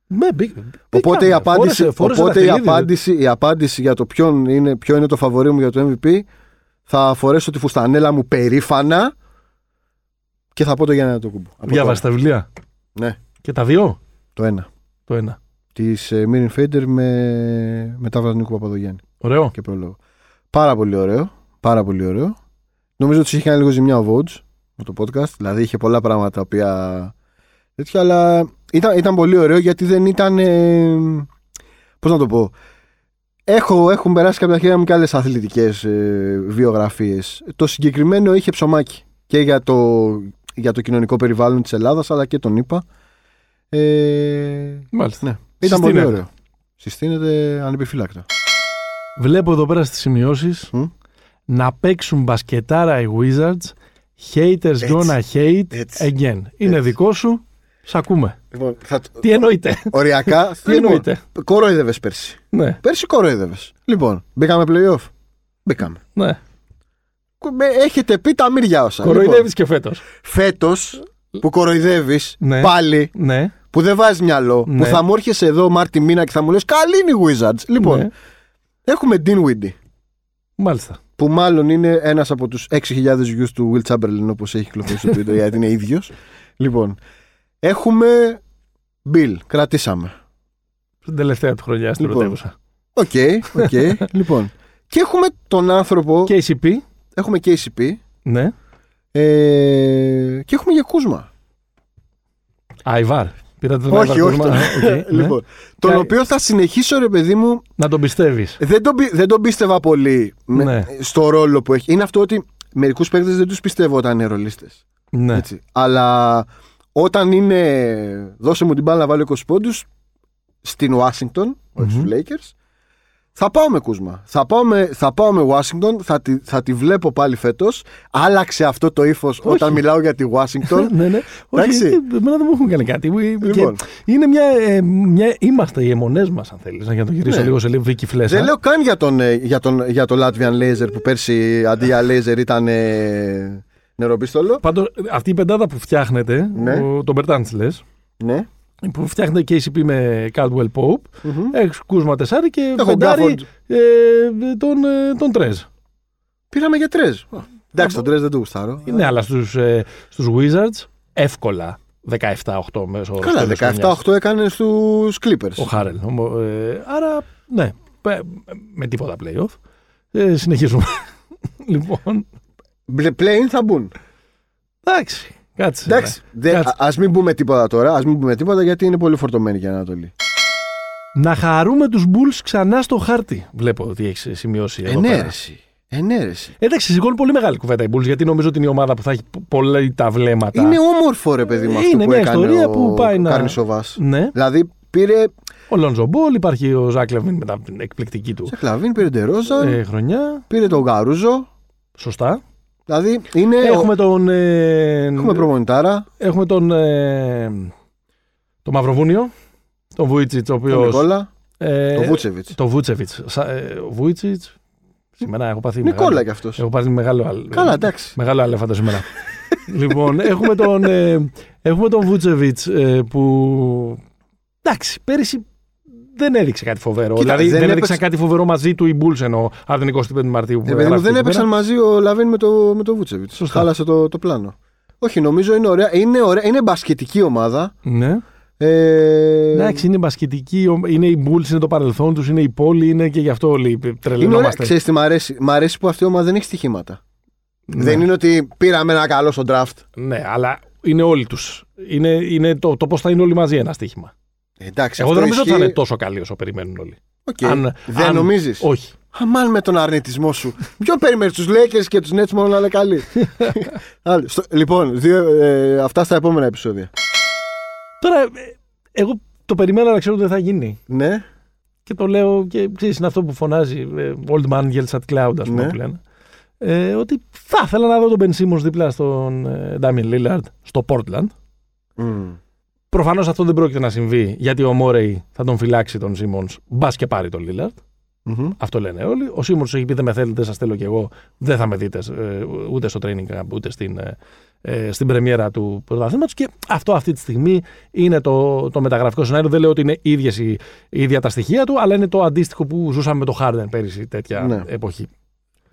Ναι, μπή- Οπότε, μπήκαμε. η απάντηση, Φόρεσε- φόρεσε οπότε η, δαχτυλίδι. απάντηση, η απάντηση για το ποιον είναι, ποιο είναι το φαβορή μου για το MVP θα φορέσω τη φουστανέλα μου περήφανα και θα πω το Γιάννη το κουμπό. Διάβασε τα βιβλία; Ναι, Και τα δύο; το ένα. Το ένα. Της Μίριν Φέιντερ με μετάφραση Νίκου Παπαδογιάννη Ωραίο. και πρόλογο. Πάρα πολύ ωραίο. Πάρα πολύ ωραίο. Νομίζω ότι του είχε κάνει λίγο ζημιά ο Vogue με το podcast. Δηλαδή είχε πολλά πράγματα τα οποία. τέτοια, αλλά ήταν, ήταν πολύ ωραίο γιατί δεν ήταν. Ε, Πώς να το πω. Έχω, έχουν περάσει κάποια χέρια μου και άλλες αθλητικές ε, βιογραφίες. Το συγκεκριμένο είχε ψωμάκι και για το, για το κοινωνικό περιβάλλον της Ελλάδας αλλά και τον είπα. Ε, Μάλιστα. ναι, ήταν πολύ Συστήνεται. ωραίο. Συστήνεται ανεπιφύλακτα. Βλέπω εδώ πέρα στις σημειώσεις Μμ. να παίξουν μπασκετάρα οι Wizards. Haters gonna hate Έτσι. again. Είναι δικό σου. Σ' ακούμε. Λοιπόν, θα... Τι εννοείται. Οριακά. [LAUGHS] Τι εννοείται. Κορόιδευε πέρσι. ναι, Πέρσι κορόιδευε. Λοιπόν, μπήκαμε playoff. Μπήκαμε. ναι. Με- Έχετε πει τα μύρια όσα. Κοροϊδεύεις και φέτος. Φέτος που κοροϊδεύεις Ναι. πάλι, Ναι. που δεν βάζεις μυαλό, Ναι. που θα μου έρχεσαι εδώ Μάρτι μήνα και θα μου λες: Καλή είναι οι Wizards. Λοιπόν, ναι. έχουμε Dean Windy. Μάλιστα. Που μάλλον είναι ένας από τους 6.000 γιου του Will Chamberlain, όπως έχει κυκλοφορήσει στο Twitter, γιατί είναι ίδιος. Λοιπόν, έχουμε Bill. Κρατήσαμε. Στην τελευταία του χρονιά στην Λοιπόν. πρωτεύουσα. Οκ, οκ. [LAUGHS] λοιπόν. Και έχουμε τον άνθρωπο. KCP. Έχουμε KCP. Ναι. Ε, και έχουμε για Κούσμα. Αϊβάρ. Πήρατε τον όχι, Άιβαρ όχι. Κούσμα; τον- Α, οκ, [LAUGHS] ναι. λοιπόν, τον Και- οποίο θα συνεχίσω, ρε παιδί μου. Να τον πιστεύεις. Δεν τον, πι- δεν τον πίστευα πολύ με- Ναι. στο ρόλο που έχει. Είναι αυτό ότι μερικούς παίκτες δεν τους πιστεύω όταν είναι ρολίστες. Ναι. Αλλά όταν είναι. Δώσε μου την μπάλα να βάλω 20 πόντους στην Ουάσιγκτον, όχι Μμμ. στου Lakers. Θα πάω με Κούσμα. Θα πάω με, θα πάω με Washington, θα τη, θα τη βλέπω πάλι φέτος. Άλλαξε αυτό το ύφος όταν μιλάω για τη Washington. [LAUGHS] ναι, ναι. Όχι, Εντάξει. εμένα δεν μου έχουν κάνει κάτι. Και Λοιπόν. Είναι μια, ε, μια. Είμαστε οι αιμονές μας, αν θέλεις. Για να το γυρίσω Ναι. λίγο σε λίγο Βίκυ Φλέσσα. Δεν λέω καν για τον, ε, για τον, για τον Latvian Laser που πέρσι αντί για Laser ήταν ε, νεροπίστολο. Πάντως, αυτή η πεντάδα που φτιάχνετε, Ναι. ο, τον Μπερτάντ λες, Ναι. Που φτιάχνετε KCP με Caldwell Pope, Μμμ. έχει κούσμα τεσάρι και Έχω πεντάρι Gafford. ε, τον, ε, τον Τρέζ. Πήραμε για τρέζ. Εντάξει, τον τρέζ δεν το γουστάρω. Ναι, αλλά στους, ε, στους Wizards εύκολα 17-8 μέσω όρος Καλά, τέλος χρονιάς. 17-8 έκανε στους Clippers. Ο Χάρελ. Ομο- ε, άρα, ναι, πε- με τίποτα playoff. Ε, συνεχίζουμε. [LAUGHS] λοιπόν, Πλέον θα μπουν. εντάξει, κάτσε. Εντάξει, ρε. Κάτσε. α μην πούμε τίποτα τώρα, ας μην πούμε τίποτα γιατί είναι πολύ φορτωμένη για Ανατολή. Να χαρούμε τους Bulls ξανά στο χάρτη. Βλέπω ότι έχεις σημειώσει εδώ πέρα. εσύ. Ε, ναι, ρε, εσύ. Εντάξει, σηκώνει πολύ μεγάλη κουβέντα η Bulls γιατί νομίζω ότι είναι η ομάδα που θα έχει πολλά τα βλέμματα. Είναι όμορφο, ρε παιδί μου, αυτό Είναι που μια έκανε ιστορία ο που πάει να- Καρνισοβάς. Ναι. Δηλαδή πήρε. Ο Λόντζο Μπολ, υπάρχει ο Ζακ Λεβίν με τα- την εκπληκτική του Σε κλαβίν, πήρε Ντερόζα, ε, χρονιά. πήρε τον Γαρούζο. Σωστά. Δηλαδή είναι. Έχουμε τον. Ε, Έχουμε προμονητάρα, έχουμε τον. Ε, το Μαυροβούνιο. Τον Βούιτσιτ, ο τον οποίο. Νικόλα, Ε, τον Βούτσεβιτ. Το Βούτσεβιτ. Ο Βούιτσιτ. Σήμερα έχω πάθει. Νικόλα μεγάλο- κι αυτός. Έχω πάρει μεγάλο. αλ- Καλά, εντάξει. Μεγάλο αλέφαντο σήμερα. [LAUGHS] λοιπόν, έχουμε τον, ε, έχουμε τον Βούτσεβιτ που. Εντάξει, πέρυσι δεν έδειξε κάτι φοβερό. Κοίτα, δηλαδή δεν δεν, έδειξαν έπαιξε- κάτι φοβερό μαζί του οι Bulls εννοώ από την 25η Μαρτίου. που Ε, παιδί μου, γράφει δεν εκεί έπαιξαν πέρα. μαζί ο Λαβίν με το, με το Βούτσεβιτς. Σωστά. Χάλασε το, το πλάνο. Όχι, νομίζω είναι ωραία. Είναι, ωραία. είναι μπασκετική ομάδα. Ναι. Ε, Εντάξει, είναι μπασκετική, ο- είναι οι Bulls, είναι το παρελθόν τους, είναι η πόλη, είναι και γι' αυτό όλοι είναι ωραία. τρελαινόμαστε. Ξέρεις τι μ' αρέσει; Μ' αρέσει που αυτή η ομάδα δεν έχει στοιχήματα. Ναι. Δεν είναι ότι πήραμε ένα καλό στο draft. Ναι, αλλά είναι όλοι τους. Είναι, είναι το, το πώς θα είναι όλοι μαζί ένα στοίχημα. Εντάξει, Εγώ αυτό δεν νομίζω ότι θα ισχύει. είναι τόσο καλοί όσο περιμένουν όλοι. Οκ. Αν- δεν αν- νομίζεις; Όχι. Αμάν με τον αρνητισμό σου. Ποιο περιμένεις τους Lakers και τους Nets μόνο να είναι καλοί; [LAUGHS] Άλλο. Στο- λοιπόν, δύο, ε, αυτά στα επόμενα επεισόδια. Τώρα, ε, εγώ το περιμένω να ξέρω ότι δεν θα γίνει. Ναι. Και το λέω και ξέρεις, είναι αυτό που φωνάζει ε, Old Man Yells at Cloud, ας πούμε Ναι. που λένε. Ε, ότι θα ήθελα να δω τον Ben Simmons δίπλα στον ε, Damian Lillard στο Portland. Μμ. Προφανώς αυτό δεν πρόκειται να συμβεί γιατί ο Μόρεϊ θα τον φυλάξει τον Simmons. Μπας και πάρει τον Lillard. Μμμ. Αυτό λένε όλοι. Ο Simmons έχει πει: Δεν με θέλετε, σας θέλω κι εγώ. Δεν θα με δείτε ε, ούτε στο training camp ούτε στην, ε, ε, στην πρεμιέρα του πρωταθλήματος. Και αυτό αυτή τη στιγμή είναι το, το μεταγραφικό σενάριο. Δεν λέω ότι είναι ίδιες οι, ίδια τα στοιχεία του, αλλά είναι το αντίστοιχο που ζούσαμε με το Harden πέρυσι τέτοια Ναι. εποχή.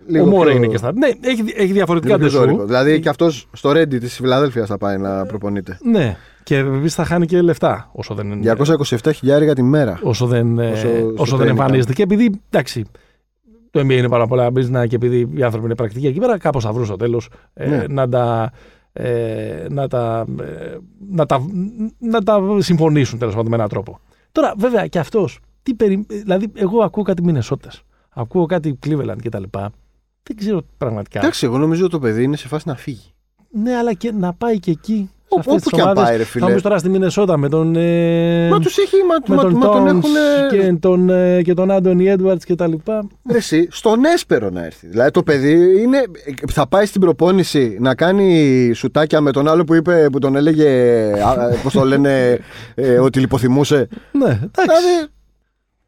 Λίγο ο Μόρεϊ πιο- είναι και στα. Ναι, έχει, έχει διαφορετικά λίγο πιο ντεσού. ζώρικο. Δηλαδή και αυτός στο Reddit της Φιλαδέλφιας θα πάει να προπονείται. Ναι, και επίση θα χάνει και λεφτά όσο δεν είναι. 227 χιλιάρια τη μέρα. όσο δεν, ε, Όσο- όσο, στο δεν training εμφανίζεται. Και επειδή, εντάξει, το NBA είναι πάρα πολλά business και επειδή οι άνθρωποι είναι πρακτικοί εκεί πέρα, κάπως θα βρουν στο τέλος ε, Ναι. να, τα, ε, να, τα, ε, να, τα, να τα συμφωνήσουν τέλος πάντων με έναν τρόπο. Τώρα, βέβαια, και αυτός, τι περι... δηλαδή, εγώ ακούω κάτι Μινεσότες, ακούω κάτι Cleveland κτλ. Δεν ξέρω πραγματικά. Εντάξει, εγώ νομίζω το παιδί είναι σε φάση να φύγει. Ναι, αλλά και να πάει και εκεί. Σε Όπου αυτές τις και αν ομάδες. πάει, ρε Θα φίλε. μου πεις τώρα στη Μινεσότα με τον. Ε, Μα τους έχει. Μα, με μα, τον μα τον Towns έχουν. και τον, ε, και τον Άντωνι Έντουαρτς και τα λοιπά. Ρε εσύ, στον έσπερο να έρθει. Δηλαδή το παιδί είναι, θα πάει στην προπόνηση να κάνει σουτάκια με τον άλλο που είπε, που τον έλεγε, πώς το λένε, [LAUGHS] ε, ότι λιποθυμούσε. Ναι, εντάξει. Δηλαδή,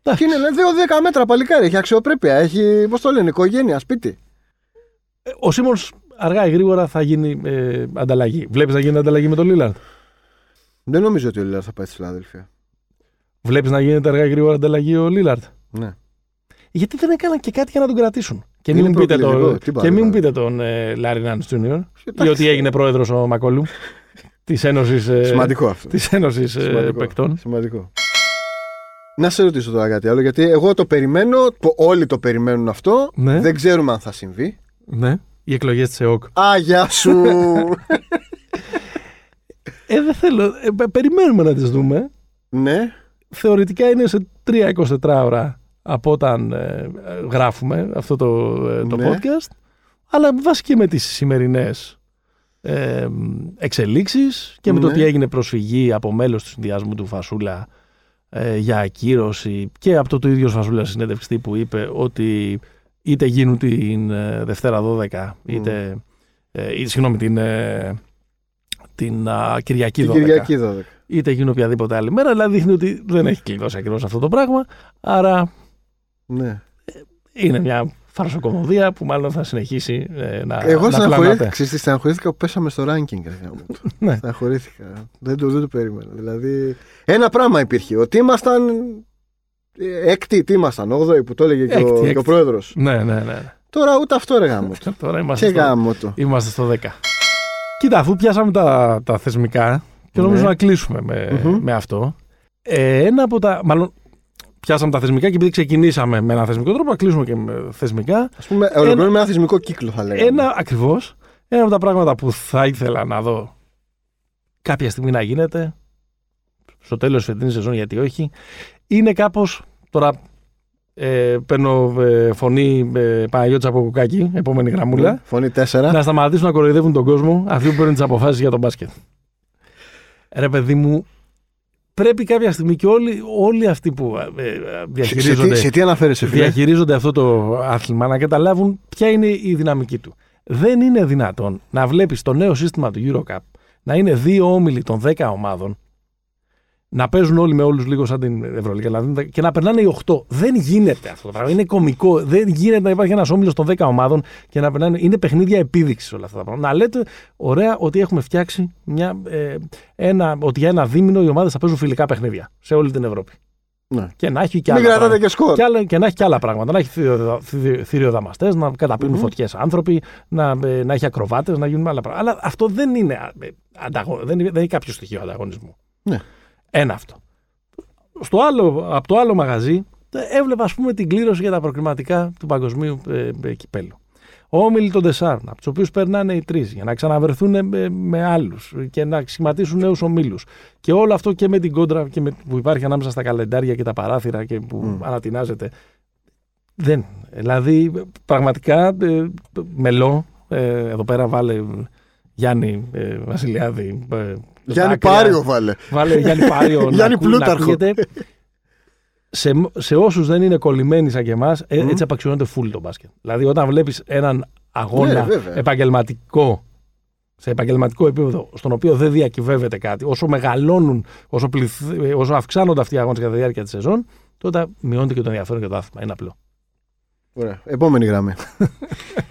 Εντάξει. και είναι 2-10 μέτρα παλικάρι, έχει αξιοπρέπεια, έχει, πώς το λένε, οικογένεια, σπίτι. Ο Σίμονς αργά ή γρήγορα θα γίνει ε, ανταλλαγή. Βλέπεις να γίνει ανταλλαγή με τον Λίλαρντ. Δεν νομίζω ότι ο Λίλαρ θα πάει στη Φιλαδέλφια. Βλέπεις να γίνεται αργά ή γρήγορα ανταλλαγή ο Λίλαρντ. Ναι. Γιατί δεν έκαναν και κάτι για να τον κρατήσουν. Και Είναι μην μου πείτε, προκλητικό, το, τι και πάλι, μην μου πάλι. πείτε τον ε, Λάρι Νάντ Τζούνιορ ή Εντάξει. ότι έγινε πρόεδρος ο Μακόλου της Ένωσης ε, Σημαντικό αυτό. της Ένωσης, ε, Σημαντικό. Παικτών. Σημαντικό. Να σε ρωτήσω τώρα κάτι άλλο, γιατί εγώ το περιμένω, το, όλοι το περιμένουν αυτό. Ναι. Δεν ξέρουμε αν θα συμβεί. Ναι. Οι εκλογές της ΕΟΚ. Α, γεια σου! [LAUGHS] Ε, δεν θέλω. Ε, πε- περιμένουμε να τις δούμε. ναι. θεωρητικά είναι σε 3-24 ώρα από όταν ε, ε, γράφουμε αυτό το, ε, το Ναι. podcast αλλά βάσει και με τις σημερινές ε, εξελίξεις και με το Ναι. ότι έγινε προσφυγή από μέλος του συνδυασμού του Φασούλα ε, για ακύρωση και από το, το ίδιο Φασούλα συνέντευξη που είπε ότι είτε γίνουν την ε, Δευτέρα 12 είτε ε, ή, συγγνώμη την, ε, την α, Κυριακή 12 Την Κυριακή 12. είτε γίνει οποιαδήποτε άλλη μέρα, αλλά δείχνει ότι δεν έχει κλειδώσει ακριβώς αυτό το πράγμα. Άρα Ναι. είναι μια φαρσοκομωδία που μάλλον θα συνεχίσει ε, να, Εγώ να στεναχωρήθηκα, πλανάται. ξέρεις τι, στεναχωρήθηκα που πέσαμε στο ranking. Ρε, γάμο του. [LAUGHS] Ναι. Στεναχωρήθηκα. Δεν το, δεν το περίμενα. Δηλαδή, ένα πράγμα υπήρχε. Ότι ήμασταν ε, έκτη, τι ήμασταν, όγδοη που το έλεγε και, Έκτη, ο, έκτη. και ο πρόεδρος. Ναι, ναι, ναι. Τώρα ούτε αυτό ρε γάμο του. [LAUGHS] Τώρα είμαστε Και στο, γάμο του. είμαστε στο 10. Κοίτα, αφού πιάσαμε τα, τα θεσμικά και νομίζω Ναι. να κλείσουμε με, Μμμ. με αυτό. Ε, ένα από τα. Μάλλον πιάσαμε τα θεσμικά και επειδή ξεκινήσαμε με ένα θεσμικό τρόπο, να κλείσουμε και με θεσμικά. Ας πούμε, ολοκληρώνουμε ένα θεσμικό κύκλο θα λέγαμε. Ένα ακριβώς. Ένα από τα πράγματα που θα ήθελα να δω κάποια στιγμή να γίνεται στο τέλος της φετινής σεζόν, γιατί όχι, είναι κάπως. Τώρα Ε, παίρνω ε, φωνή ε, Παναγιώτη από κουκάκι, επόμενη γραμμούλα. Φωνή 4. Να σταματήσουν να κοροϊδεύουν τον κόσμο αυτοί που παίρνουν τις αποφάσεις για τον μπάσκετ. Ρε παιδί μου, πρέπει κάποια στιγμή και όλοι, όλοι αυτοί που ε, ε, Σε, σε, διαχειρίζονται, τι, σε τι αναφέρεσαι, φίλε; διαχειρίζονται αυτό το άθλημα να καταλάβουν ποια είναι η δυναμική του. Δεν είναι δυνατόν να βλέπεις το νέο σύστημα του EuroCup να είναι δύο όμιλοι των 10 ομάδων να παίζουν όλοι με όλους λίγο σαν την Ευρωλίγα δηλαδή, και να περνάνε οι 8. Δεν γίνεται αυτό το πράγμα. Είναι κωμικό. Δεν γίνεται να υπάρχει ένας όμιλος των 10 ομάδων και να περνάνε. Είναι παιχνίδια επίδειξης όλα αυτά τα πράγματα. Να λέτε, ωραία, ότι έχουμε φτιάξει μια, ε, ένα, ότι για ένα δίμηνο οι ομάδες θα παίζουν φιλικά παιχνίδια σε όλη την Ευρώπη. Ναι. Και να έχει και Μην άλλα κρατάτε πράγματα. και σκορ. Και, άλλα, και να έχει και άλλα πράγματα. Να έχει θηριο- θηριο- θηριοδαμαστές, να καταπίνουν φωτιές άνθρωποι, να, ε, να έχει ακροβάτες, να γίνουν άλλα πράγματα. Αλλά αυτό δεν είναι ε, ανταγω... δεν, είναι- δεν έχει κάποιο στοιχείο ανταγωνισμού. Ναι. Ένα αυτό. Στο άλλο, από το άλλο μαγαζί ε, έβλεπα ας πούμε την κλήρωση για τα προκριματικά του παγκοσμίου ε, ε, κυπέλου. Όμιλοι των τεσσάρων, από τους οποίους περνάνε οι τρεις, για να ξαναβρεθούν ε, με, με άλλους και να σχηματίσουν νέους ομίλους. Και όλο αυτό και με την κόντρα και με, που υπάρχει ανάμεσα στα καλεντάρια και τα παράθυρα και που ανατινάζεται. Δεν. Δηλαδή, πραγματικά, ε, μελό, ε, εδώ πέρα βάλε Γιάννη ε, Βασιλιάδη. Ε, Γιάννη δάκρυα. Πάριο βάλε. Βάλε Γιάννη Πάριο. [LAUGHS] να Γιάννη ακού- να Πλούταρχο. ακούγεται. σε, σε όσους δεν είναι κολλημένοι σαν και εμάς, έτσι απαξιώνεται full το μπάσκετ. Δηλαδή, όταν βλέπεις έναν αγώνα Ναι, βέβαια. επαγγελματικό, σε επαγγελματικό επίπεδο, στον οποίο δεν διακυβεύεται κάτι, όσο μεγαλώνουν, όσο, πληθ, ε, όσο αυξάνονται αυτοί οι αγώνες κατά τη διάρκεια της σεζόν, τότε μειώνεται και το ενδιαφέρον και το άθλημα. Είναι απλό. Ωραία. Επόμενη γραμμή. [LAUGHS]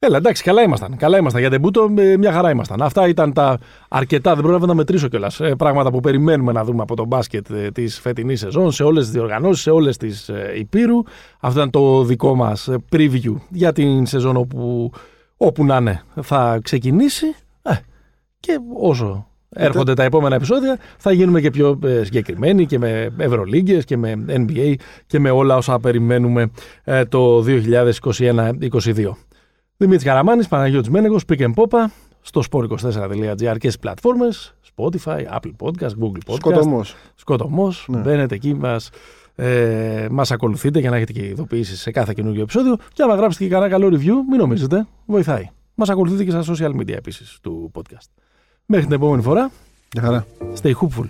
Έλα, εντάξει, καλά ήμασταν. Καλά ήμασταν. Για τεμπούτο, ε, μια χαρά ήμασταν. Αυτά ήταν τα αρκετά, δεν πρόλαβα να μετρήσω κιόλας. πράγματα που περιμένουμε να δούμε από τον μπάσκετ ε, της φετινής σεζόν σε όλες τις διοργανώσεις, σε όλες τις ε, υπήρου. Αυτό ήταν το δικό μας preview για την σεζόν όπου, όπου να είναι θα ξεκινήσει. Ε, και όσο έρχονται τα επόμενα επεισόδια, θα γίνουμε και πιο ε, συγκεκριμένοι και με Ευρωλίγκες και με NBA και με όλα όσα περιμένουμε ε, το 2021-2022. Δημήτρης Καραμάνης, Παναγιώτης Μένεγος, Pick and Popa, στο sport24.gr και στις πλατφόρμες, Spotify, Apple Podcast, Google Podcast. Σκοτωμός. Σκοτωμός. Ναι. Μπαίνετε εκεί, μας, ε, μας ακολουθείτε για να έχετε και ειδοποιήσεις σε κάθε καινούργιο επεισόδιο και άμα γράψετε και κανένα καλό review, μην νομίζετε, βοηθάει. Μας ακολουθείτε και στα social media επίσης του podcast. Μέχρι την επόμενη φορά, Γεια χαρά. stay hoopful.